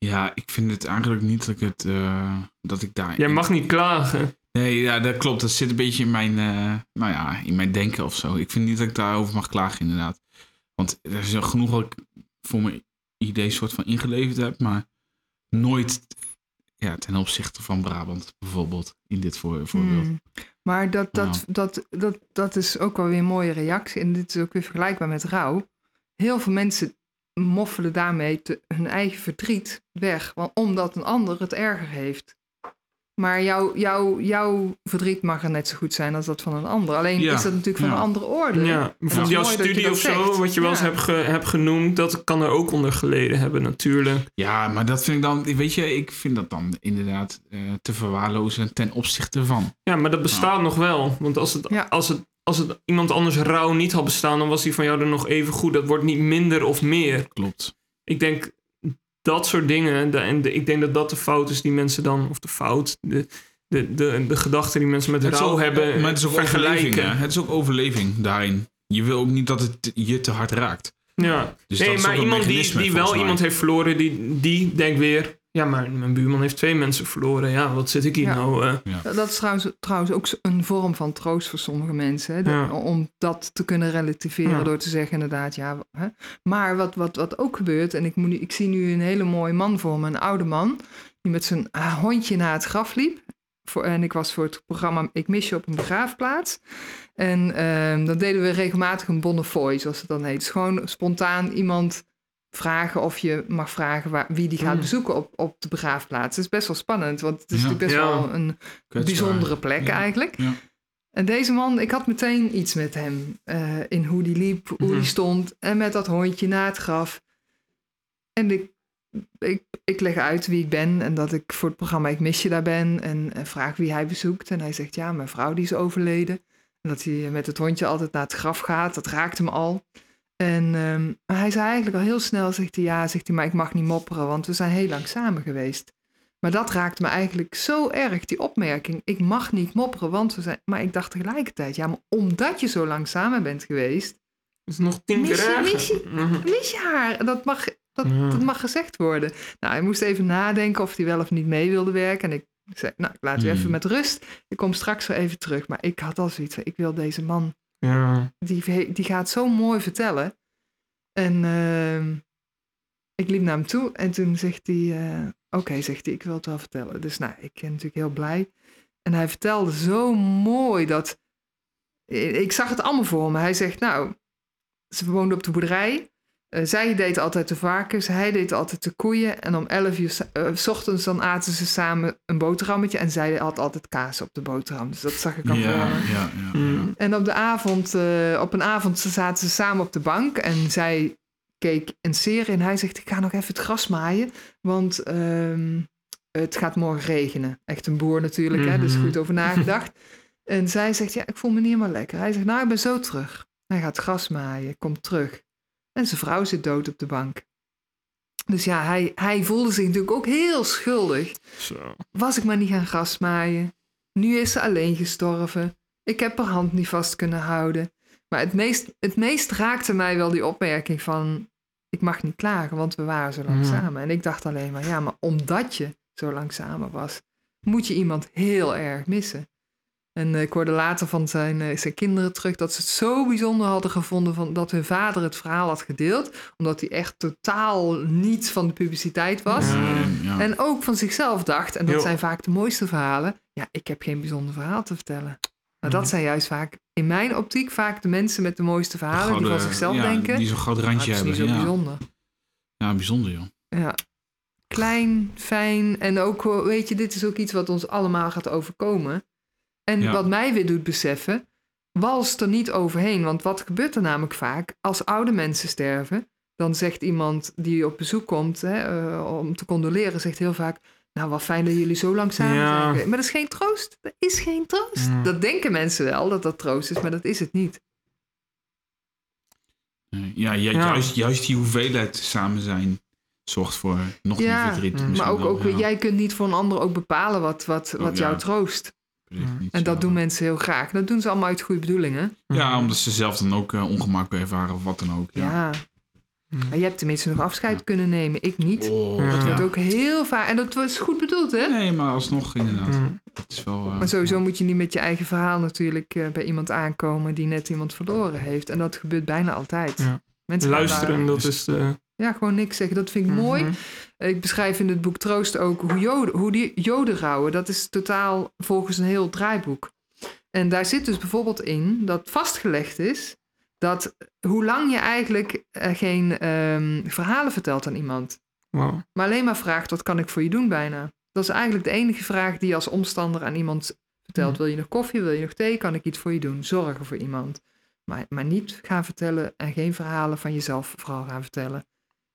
Ja, ik vind het eigenlijk niet dat ik het, eh, dat ik daar... Jij mag niet klagen. Nee, ja, dat klopt. Dat zit een beetje in mijn, eh, nou ja, in mijn denken of zo. Ik vind niet dat ik daarover mag klagen, inderdaad. Want er is al genoeg wat ik voor mijn idee soort van ingeleverd heb, maar nooit ja, ten opzichte van Brabant bijvoorbeeld, in dit voor, voorbeeld. Hmm. Maar dat, dat, dat, dat, dat is ook wel weer een mooie reactie. En dit is ook weer vergelijkbaar met rouw. Heel veel mensen moffelen daarmee te- hun eigen verdriet weg. Want, omdat een ander het erger heeft. Maar jouw, jouw, jouw verdriet mag er net zo goed zijn als dat van een ander. Alleen Ja, is dat natuurlijk van ja. een andere orde. Ja, bijvoorbeeld jouw studie of zo, zegt. wat je wel eens Ja. hebt, ge- hebt genoemd, dat kan er ook onder geleden hebben natuurlijk. Ja, maar dat vind ik dan, weet je, ik vind dat dan inderdaad eh, te verwaarlozen ten opzichte van. Ja, maar dat bestaat nog wel. Want als het, Ja. als, het, als het iemand anders rouw niet had bestaan, dan was die van jou er nog even goed. Dat wordt niet minder of meer. Klopt. Ik denk dat soort dingen, de- en de- ik denk dat dat de fout is die mensen dan, of de fout, de, de, de, de gedachten die mensen met Het rouw ook- hebben, maar het is ook vergelijken. hè. Het is ook overleving daarin. Je wil ook niet dat het je te hard raakt. Ja. Dus nee, maar iemand die, die wel mij. iemand heeft verloren, die, die denkt weer... Ja, maar mijn buurman heeft twee mensen verloren. Ja, wat zit ik hier Ja. nou? eh? Dat is trouwens, trouwens ook een vorm van troost voor sommige mensen. Hè? De- Ja. Om dat te kunnen relativeren Ja. door te zeggen inderdaad, ja. Hè? Maar wat, wat, wat ook gebeurt, en ik, moet, nu- ik zie nu een hele mooie man voor me, een oude man, die met zijn ah, hondje naar het graf liep. Voor, en ik was voor het programma Ik mis je op een begraafplaats. En ehm, dan deden we regelmatig een bonnefoy, zoals het dan heet. Dus gewoon spontaan iemand vragen of je mag vragen waar, wie die gaat Mm. bezoeken op, op de begraafplaats. Dat is best wel spannend, want het is Ja. natuurlijk best Ja. wel een Kwetsbaar. bijzondere plek Ja. eigenlijk. Ja. En deze man, ik had meteen iets met hem. eh, in hoe die liep, hoe Mhm. die stond. En met dat hondje na het graf. En ik, ik, ik leg uit wie ik ben. En dat ik voor het programma Ik Mis Je daar ben. En, en vraag wie hij bezoekt. En hij zegt, ja, mijn vrouw die is overleden. En dat hij met het hondje altijd naar het graf gaat. Dat raakte me al. En ehm, hij zei eigenlijk al heel snel, zegt hij, ja, zegt hij, maar ik mag niet mopperen. Want we zijn heel lang samen geweest. Maar dat raakte me eigenlijk zo erg, die opmerking. Ik mag niet mopperen, want we zijn... Maar ik dacht tegelijkertijd, ja, maar omdat je zo lang samen bent geweest... Dat is nog tien Mis keer je- mis je- Mhm. mis je haar. Dat mag, dat, Ja. dat mag gezegd worden. Nou, hij moest even nadenken of hij wel of niet mee wilde werken. En ik zei, nou, ik laat u Hmm. even met rust. Ik kom straks weer even terug. Maar ik had al zoiets van, ik wil deze man... Ja. Die, die gaat zo mooi vertellen. En ehm, ik liep naar hem toe en toen zegt hij... eh, Oké, zegt hij, ik wil het wel vertellen. Dus nou, ik ben natuurlijk heel blij. En hij vertelde zo mooi dat... Ik zag het allemaal voor me. Hij zegt, nou, ze woonden op de boerderij. Eh, zij deed altijd de varkens, hij deed altijd de koeien. En om 11 uur eh, s ochtends dan aten ze samen een boterhammetje. En zij had altijd kaas op de boterham. Dus dat zag ik al voor me. ja, ja, ja. En op, de avond, eh, op een avond zaten ze samen op de bank en zij keek een serie en hij zegt, ik ga nog even het gras maaien, want ehm, het gaat morgen regenen. Echt een boer natuurlijk, hè, dus Mhm. goed over nagedacht. en zij zegt, ja, ik voel me niet helemaal lekker. Hij zegt, nou, ik ben zo terug. Hij gaat gras maaien, komt terug. En zijn vrouw zit dood op de bank. Dus ja, hij, hij voelde zich natuurlijk ook heel schuldig. Zo. Was ik maar niet gaan grasmaaien. Nu is ze alleen gestorven. Ik heb haar hand niet vast kunnen houden. Maar het meest, het meest raakte mij wel die opmerking van... ik mag niet klagen, want we waren zo lang Mhm. samen. En ik dacht alleen maar, ja, maar omdat je zo lang samen was... moet je iemand heel erg missen. En eh, ik hoorde later van zijn, eh, zijn kinderen terug... dat ze het zo bijzonder hadden gevonden... Van, dat hun vader het verhaal had gedeeld. Omdat hij echt totaal niets van de publiciteit was. Ja. En ook van zichzelf dacht, en dat Jo. zijn vaak de mooiste verhalen. Ja, ik heb geen bijzonder verhaal te vertellen. Maar dat Mhm. zijn juist vaak, in mijn optiek, vaak de mensen met de mooiste verhalen die van zichzelf ja, denken. Die zo'n goud "Ah, randje het is niet hebben. zo Ja. bijzonder. ja, bijzonder joh. Ja. Klein, fijn en ook, eh, weet je, dit is ook iets wat ons allemaal gaat overkomen. En Ja. wat mij weer doet beseffen, wals er niet overheen. Want wat gebeurt er namelijk vaak? Als oude mensen sterven, dan zegt iemand die op bezoek komt hè, eh, om te condoleren, zegt heel vaak, nou wat fijn dat jullie zo lang samen Ja. zijn geweest." Maar dat is geen troost. Dat is geen troost. Ja. Dat denken mensen wel, dat dat troost is, maar dat is het niet. Ja, ja, Ja. Juist, juist die hoeveelheid samen zijn zorgt voor nog Ja, meer verdriet. Maar ook, wel, ook ja. jij kunt niet voor een ander ook bepalen wat, wat, wat Oh, ja. jou troost. En dat doen mensen heel graag. Dat doen ze allemaal uit goede bedoelingen. Ja, omdat ze zelf dan ook eh, ongemak ervaren of wat dan ook. Ja. Ja. Maar je hebt tenminste nog afscheid kunnen nemen. Ik niet. Oh. Dat ja. wordt ook heel vaak. En dat was goed bedoeld, hè? Nee, maar alsnog inderdaad. Mm. Het is wel... eh, Maar sowieso moet je niet met je eigen verhaal natuurlijk eh, bij iemand aankomen die net iemand verloren heeft. En dat gebeurt bijna altijd. Ja. Mensen gaan Luisteren, daar- dat is de... ja, gewoon niks zeggen. Dat vind ik mooi. Mhm. Ik beschrijf in het boek Troost ook hoe, joden, hoe die joden rouwen. Dat is totaal volgens een heel draaiboek. En daar zit dus bijvoorbeeld in dat vastgelegd is dat hoe lang je eigenlijk eh, geen ehm, verhalen vertelt aan iemand. Maar alleen maar vraagt, wat kan ik voor je doen bijna? Dat is eigenlijk de enige vraag die je als omstander aan iemand vertelt. Hmm. Wil je nog koffie, wil je nog thee, kan ik iets voor je doen? Zorgen voor iemand. Maar, maar niet gaan vertellen en geen verhalen van jezelf vooral gaan vertellen.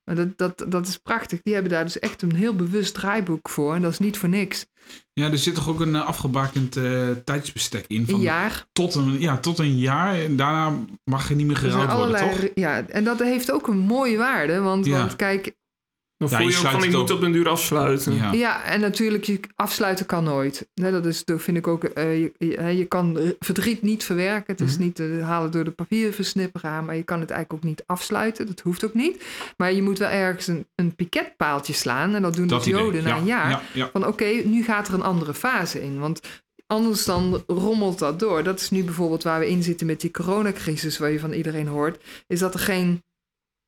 Maar dat, dat, dat is prachtig. Die hebben daar dus echt een heel bewust draaiboek voor. En dat is niet voor niks. Ja, er zit toch ook een eh, afgebakend eh, tijdsbestek in. Van Een jaar. Tot een, ja, tot een jaar. En daarna mag er niet meer Er geruild worden, toch? ja, en dat heeft ook een mooie waarde. Want, Ja. want kijk, Dan Ja, je je ook van, ik moet op den duur afsluiten. Ja. Ja, en natuurlijk, je afsluiten kan nooit. Nee, dat, is, dat vind ik ook. eh, je, je, je kan verdriet niet verwerken. Het is Mhm. niet te halen door de papierversnipperaar, maar je kan het eigenlijk ook niet afsluiten. Dat hoeft ook niet. Maar je moet wel ergens een, een piketpaaltje slaan. En dat doen Dat de idee. Joden na ja, een jaar. Ja, ja. Van oké, nu gaat er een andere fase in. Want anders dan rommelt dat door. Dat is nu bijvoorbeeld waar we in zitten met die coronacrisis, waar je van iedereen hoort. Is dat er geen.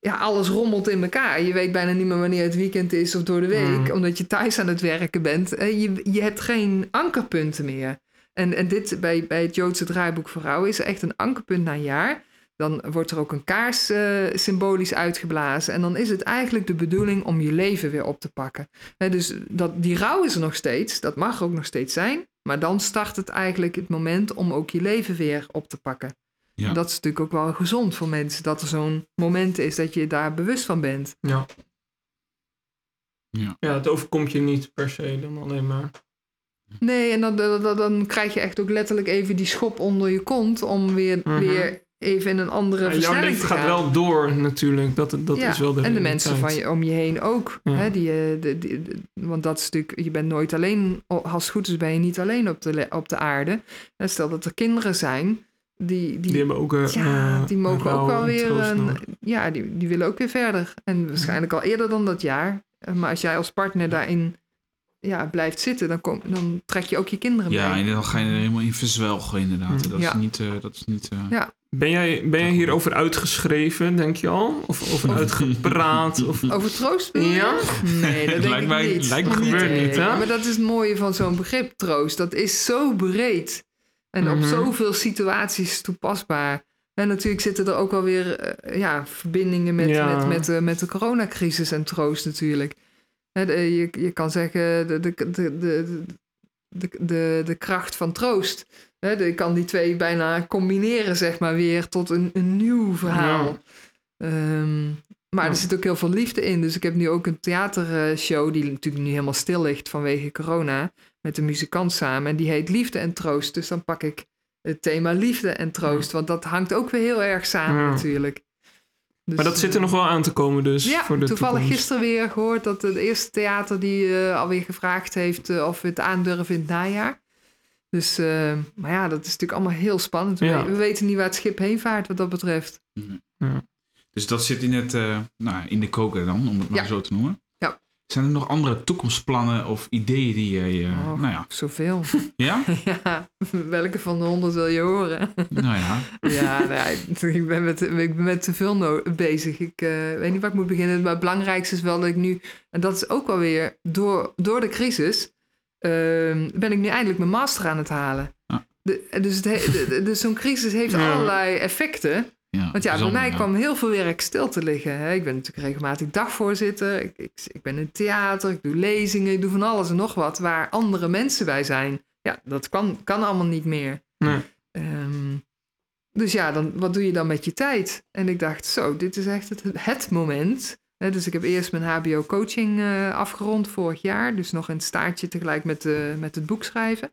Ja, alles rommelt in elkaar. Je weet bijna niet meer wanneer het weekend is of door de week, Mm. omdat je thuis aan het werken bent. Eh, Je, je hebt geen ankerpunten meer. En, en dit bij, bij het Joodse draaiboek voor vrouwen is echt een ankerpunt na een jaar. Dan wordt er ook een kaars eh, symbolisch uitgeblazen. En dan is het eigenlijk de bedoeling om je leven weer op te pakken. Dus dat, die rouw is er nog steeds. Dat mag ook nog steeds zijn. Maar dan start het eigenlijk het moment om ook je leven weer op te pakken. Ja. Dat is natuurlijk ook wel gezond voor mensen. Dat er zo'n moment is dat je daar bewust van bent. Ja. Ja. Ja, het overkomt je niet per se dan alleen maar. Nee, en dan, dan, dan- krijg je echt ook letterlijk even die schop onder je kont... om weer, Mhm. weer even in een andere Ja, jouw leven gaat wel door natuurlijk. Dat, dat Ja, is wel de en de mensen van je, om je heen ook. Ja. Hè, die, eh, de, die- de- want dat is natuurlijk, je bent nooit alleen, als het goed is ben je niet alleen op de, op de aarde. En stel dat er kinderen zijn, die, die, Die hebben ook... eh, ja, eh, die mogen ook wel weer, een, ja, die, die willen ook weer verder. En waarschijnlijk al eerder dan dat jaar. Eh, Maar als jij als partner daarin ja, blijft zitten, dan, kom, dan trek je ook je kinderen Ja, mee. en dan ga je er helemaal in verzwelgen inderdaad. Dat Ja. is niet... eh, dat is niet eh, Ja. Ben jij, ben jij hierover uitgeschreven, denk je al? Of over uitgepraat? Of... Over troost? Ja? Nee, dat denk Lijkt ik mij- niet. lijkt me Dat gebeurt niet, hè? Maar dat is het mooie van zo'n begrip troost. Dat is zo breed. En op Mhm. zoveel situaties toepasbaar. En natuurlijk zitten er ook wel weer eh, ja, verbindingen met, Ja. met, met, de, met de coronacrisis en troost natuurlijk. Je, je kan zeggen de, de, de, de, de, de, kracht van troost. Je kan die twee bijna combineren, zeg maar, weer tot een, een nieuw verhaal. Ja. Ehm, maar Ja. er zit ook heel veel liefde in. Dus ik heb nu ook een theatershow die natuurlijk nu helemaal stil ligt vanwege corona. Met een muzikant samen. En die heet Liefde en Troost. Dus dan pak ik het thema liefde en troost. Want dat hangt ook weer heel erg samen Ja. natuurlijk. Dus, Maar dat zit er eh, nog wel aan te komen dus ja, voor de toevallig toekomst. gisteren weer gehoord dat het eerste theater die eh, alweer gevraagd heeft eh, of we het aandurven in het najaar. Dus, maar ja, dat is natuurlijk allemaal heel spannend. We, Ja. we weten niet waar het schip heen vaart wat dat betreft. Dus dat zit in, het, eh, nou, in de koker dan, om het maar Ja. zo te noemen. Zijn er nog andere toekomstplannen of ideeën die je... eh, Oh. Nou ja. Zoveel. Ja? ja, welke van de honderd wil je horen? nou ja. Ja, nee, ik, ben met, ik ben met te veel no- bezig. Ik eh, weet niet waar ik moet beginnen. Maar het belangrijkste is wel dat ik nu... En dat is ook wel weer door, door de crisis... ehm, ben ik nu eindelijk mijn master aan het halen. Ah. De, dus dus zo'n crisis heeft allerlei effecten. Ja Want ja, bij mij ja. kwam heel veel werk stil te liggen. Hè. Ik ben natuurlijk regelmatig dagvoorzitter. Ik, ik, ik ben in theater, ik doe lezingen, ik doe van alles en nog wat... waar andere mensen bij zijn. Ja, dat kan, kan allemaal niet meer. Nee. Ehm, dus ja, dan, wat doe je dan met je tijd? En ik dacht, zo, dit is echt het, het moment. Hè, dus ik heb eerst mijn HBO-coaching eh, afgerond vorig jaar. Dus nog een staartje tegelijk met, eh, met het boek schrijven.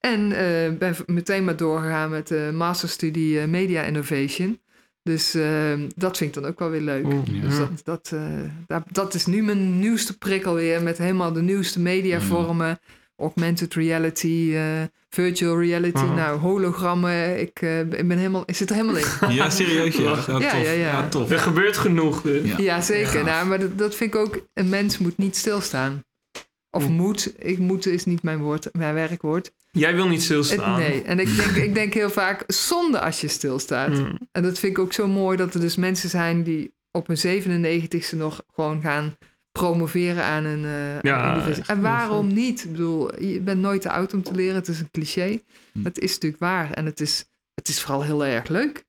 En eh, ben meteen maar doorgegaan met de masterstudie Media Innovation. Dus eh, dat vind ik dan ook wel weer leuk. Ja. Dus dat, dat, eh, dat, dat is nu mijn nieuwste prikkel weer. Met helemaal de nieuwste mediavormen. augmented reality, eh, virtual reality, nou, hologrammen. Ik, eh, ik ben helemaal, ik zit er helemaal in. Ja, serieus. Ja, ja, Ja, tof. ja, ja. tof. Er gebeurt genoeg. dus. Ja. Ja, zeker. Ja. Nou, maar dat, dat vind ik ook, een mens moet niet stilstaan. Of moet, ik moet is niet mijn, woord, mijn werkwoord. Jij wil niet Het- stilstaan. nee, en ik denk, ik denk heel vaak zonde als je stilstaat. Mm. En dat vind ik ook zo mooi dat er dus mensen zijn die op hun 97ste nog gewoon gaan promoveren aan een eh, Ja, universiteit. En waarom niet? Ik bedoel, je bent nooit te oud om te leren. Het is een cliché. Hm. Het is natuurlijk waar. En het is, het is vooral heel erg leuk.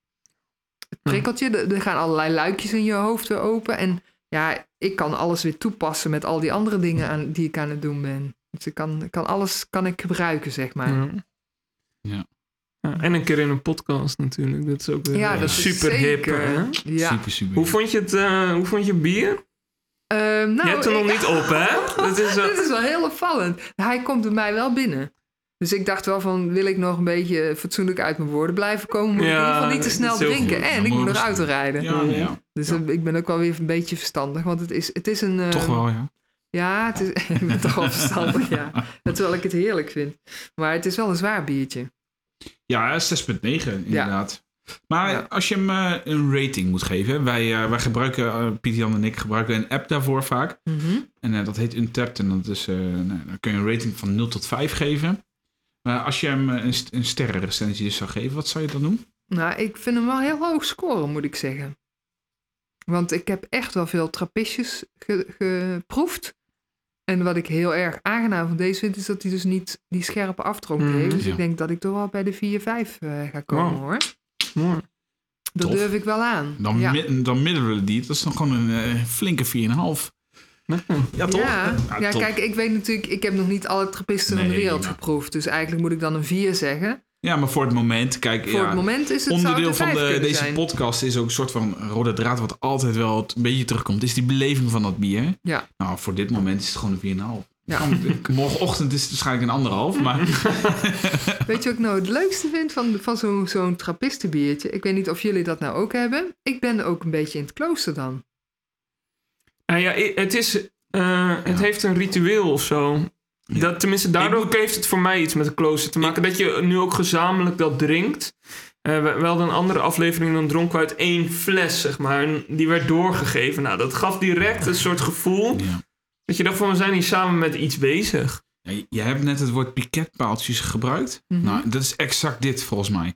Het prikkelt je. Er er gaan allerlei luikjes in je hoofd weer open. En ja, ik kan alles weer toepassen met al die andere dingen aan, die ik aan het doen ben. Dus ik kan, ik kan alles kan ik gebruiken, zeg maar. Ja. Ja. Ja, en een keer in een podcast natuurlijk. Dat is ook weer Ja, dat is super hip. Hè? Ja. Super, super. Hoe vond je het eh, hoe vond je bier? Ehm, nou, je hebt er nog ik- niet op, hè? Dat is, Dit is wel heel opvallend. Hij komt bij mij wel binnen. Dus ik dacht wel van, wil ik nog een beetje fatsoenlijk uit mijn woorden blijven komen? Moet ik in Ja, ieder geval niet te snel drinken. goed. En ik moet nog auto rijden. Ja, ja. Dus Ja. eh, ik ben ook wel weer een beetje verstandig. Want het is, het is een... eh, Toch wel, ja. Ja, het is, ik ben toch wel verstandig, ja. Terwijl ik het heerlijk vind. Maar het is wel een zwaar biertje. Ja, 6,9 inderdaad. Maar Ja. als je hem eh, een rating moet geven, wij, eh, wij gebruiken, eh, Pieter Jan en ik gebruiken een app daarvoor vaak. Mhm. En eh, dat heet Untapped en dat is, eh, nou, dan kun je een rating van 0 tot 5 geven. Als je hem eh, een, een sterrenrecensie dus zou geven, wat zou je dan doen? Nou, ik vind hem wel heel hoog scoren, moet ik zeggen. Want ik heb echt wel veel trappistjes ge- geproefd. En wat ik heel erg aangenaam van deze vind, is dat hij dus niet die scherpe afdronk Mhm. heeft. Dus Ja. ik denk dat ik toch wel bij de 4-5 eh, ga komen, Wow. hoor. mooi. Dat Tof. durf ik wel aan. Dan, ja. mi- dan middelen we die. Dat is dan gewoon een eh, flinke 4,5. Ja, toch? Ja, kijk, ik weet natuurlijk, ik heb nog niet alle trappisten van de wereld geproefd. Dus eigenlijk moet ik dan een 4 zeggen. Ja, maar voor het moment, kijk, Voor ja, het moment is het onderdeel van de, deze zijn. podcast is ook een soort van rode draad wat altijd wel een beetje terugkomt. Is die beleving van dat bier. Ja. Nou, voor dit moment is het gewoon een 4,5. Ja. Kan- Morgenochtend is het waarschijnlijk een anderhalf, maar Weet je wat ik nou het leukste vind van, van zo'n zo'n trappistenbiertje? Ik weet niet of jullie dat nou ook hebben. Ik ben ook een beetje in het klooster dan. Nou ja, het, is, eh, het heeft een ritueel of zo. Ja. Dat, tenminste, daardoor moet- heeft het voor mij iets met de klooster te maken. Dat je nu ook gezamenlijk dat drinkt. Eh, we, we hadden een andere aflevering, dan dronken we uit één fles, zeg maar. En die werd doorgegeven. Nou, dat gaf direct een soort gevoel. ja. Dat je dacht van, we zijn hier samen met iets bezig. Ja, je hebt net het woord piketpaaltjes gebruikt. Mhm. Nou, dat is exact dit volgens mij.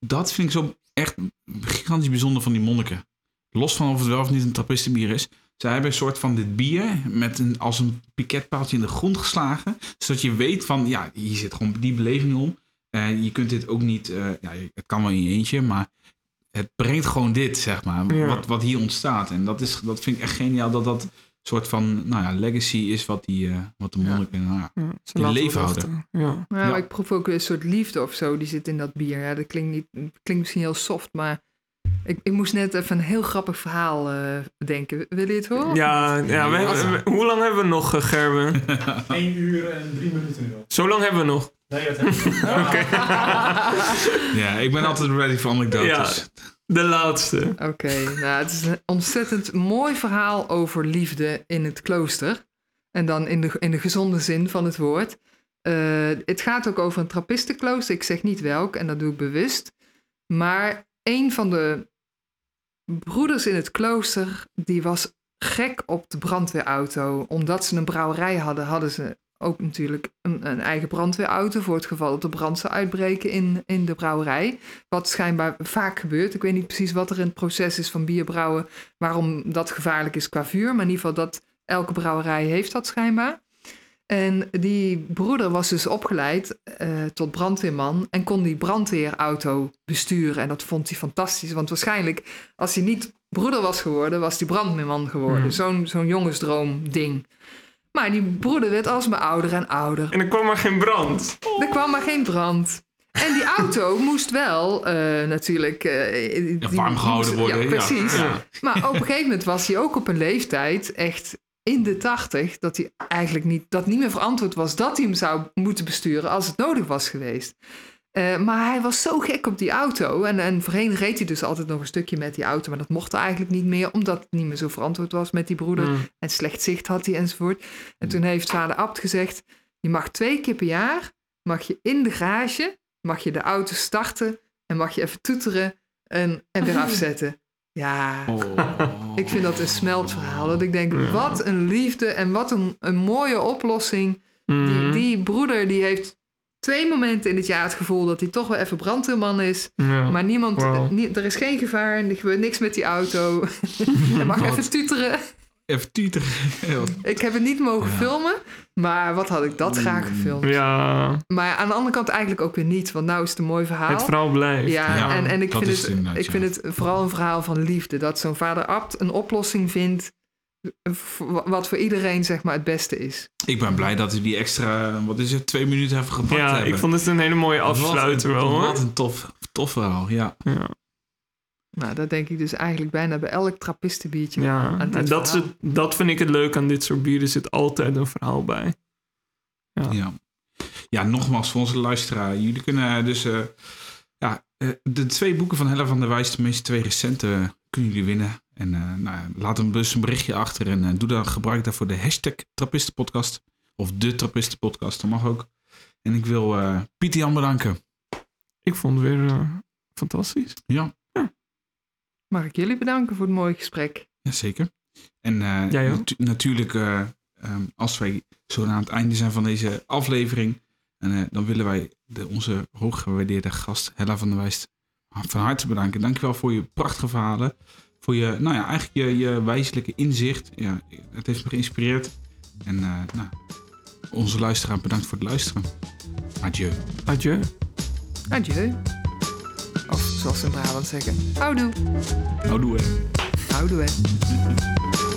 Dat vind ik zo echt gigantisch bijzonder van die monniken. Los van of het wel of niet een trappistenbier is. Zij hebben een soort van dit bier met een, als een piketpaaltje in de grond geslagen. Zodat je weet van, ja, hier zit gewoon die beleving om. En je kunt dit ook niet, eh, ja, het kan wel in je eentje, maar het brengt gewoon dit, zeg maar, Ja. wat, wat hier ontstaat. En dat, is, dat vind ik echt geniaal dat dat soort van, nou ja, legacy is wat, die, eh, wat de Ja. monniken, nou ja, Ja, ze Die laten leven houden. Ja. Nou, Ja. ik proef ook weer een soort liefde of zo. Die zit in dat bier. Ja, dat klinkt, niet, klinkt misschien heel soft, maar ik, ik moest net even een heel grappig verhaal eh bedenken. Wil je het horen? Ja, ja we hebben- we- hoe lang hebben we nog, eh, Gerben? 1 uur en 3 minuten nog. Zo lang hebben we nog. Nee, dat heb ik niet. Ja, ik ben altijd ready voor anekdotes. De laatste. Oké, nou, het is een ontzettend mooi verhaal over liefde in het klooster. En dan in de, in de gezonde zin van het woord. Eh, het gaat ook over een trappistenklooster. Ik zeg niet welk, en dat doe ik bewust. Maar een van de broeders in het klooster, die was gek op de brandweerauto. Omdat ze een brouwerij hadden, hadden ze ook natuurlijk een, een eigen brandweerauto... voor het geval dat er brand zou uitbreken in, in de brouwerij. Wat schijnbaar vaak gebeurt. Ik weet niet precies wat er in het proces is van bierbrouwen... waarom dat gevaarlijk is qua vuur. Maar in ieder geval dat elke brouwerij heeft dat schijnbaar. En die broeder was dus opgeleid eh, tot brandweerman en kon die brandweerauto besturen. En dat vond hij fantastisch, want waarschijnlijk als hij niet broeder was geworden, was hij brandweerman geworden. Hmm. Zo'n zo'n jongensdroom ding. Maar die broeder werd alsmaar ouder en ouder. En er kwam maar geen brand. Er kwam maar geen brand. En die auto moest wel eh, natuurlijk... eh, die warm gehouden moest- worden, Ja, ja. precies. Ja. Maar op een gegeven moment was hij ook op een leeftijd, echt in de tachtig, dat hij eigenlijk niet, dat niet meer verantwoord was dat hij hem zou moeten besturen als het nodig was geweest. Eh, maar hij was zo gek op die auto. En, en voorheen reed hij dus altijd nog een stukje met die auto. Maar dat mocht eigenlijk niet meer, omdat het niet meer zo verantwoord was met die broeder. Mm. En slecht zicht had hij enzovoort. En toen heeft vader Abt gezegd... Je mag twee keer per jaar, mag je in de garage, mag je de auto starten en mag je even toeteren en, en weer afzetten. Ja, Oh. ik vind dat een smeltverhaal. Dat ik denk, Ja. wat een liefde en wat een, een mooie oplossing. Die, Mhm. die broeder die heeft twee momenten in het jaar het gevoel dat hij toch wel even brandweerman is. Ja. Maar niemand, nie- er is geen gevaar en er gebeurt niks met die auto. Hij mag even tuteren. Even tuteren. Ik heb het niet mogen Ja. filmen, maar wat had ik dat graag gefilmd. ja, Maar aan de andere kant eigenlijk ook weer niet, want nou is het een mooi verhaal. het verhaal blijft. Ja, Ja, en, en ik, vind het, ik vind het vooral een verhaal van liefde. Dat zo'n vader Abt een oplossing vindt eh, wat voor iedereen zeg maar het beste is. Ik ben blij dat we die extra, wat is het, twee minuten hebben gepakt Ja, hebben. ik vond het een hele mooie afsluiter wat een, wel hoor. Wat een tof, tof verhaal, ja. Ja, Nou, dat denk ik dus eigenlijk bijna bij elk trappistenbiertje. ja. En dat, is het, dat vind ik het leuk aan dit soort bieren. Er zit altijd een verhaal bij. Ja. Ja. ja, nogmaals voor onze luisteraar. Jullie kunnen dus eh, ja, eh, de twee boeken van Hella van der Wijs, tenminste twee recente, kunnen jullie winnen. En eh, nou, ja, laat hem dus een berichtje achter en doe dan gebruik daarvoor de hashtag Trappistenpodcast. Of de Trappistenpodcast, dat mag ook. En ik wil eh Pieter Jan bedanken. Ik vond het weer eh, fantastisch. Ja, Mag ik jullie bedanken voor het mooie gesprek. Jazeker. En eh, Jij ook? natu- natuurlijk, eh, ehm, als wij zo aan het einde zijn van deze aflevering, en, eh, dan willen wij de, onze hooggewaardeerde gast Hella van der Wijst van harte bedanken. Dankjewel voor je prachtige verhalen. Voor je, nou ja, eigenlijk je, je wijselijke inzicht. Ja, het heeft me geïnspireerd. En eh, nou, onze luisteraar bedankt voor het luisteren. Adieu. Adieu. Adieu. Of zoals ze in Brabant zeggen, houdoe. Houdoe. hè. Houdoe. hè.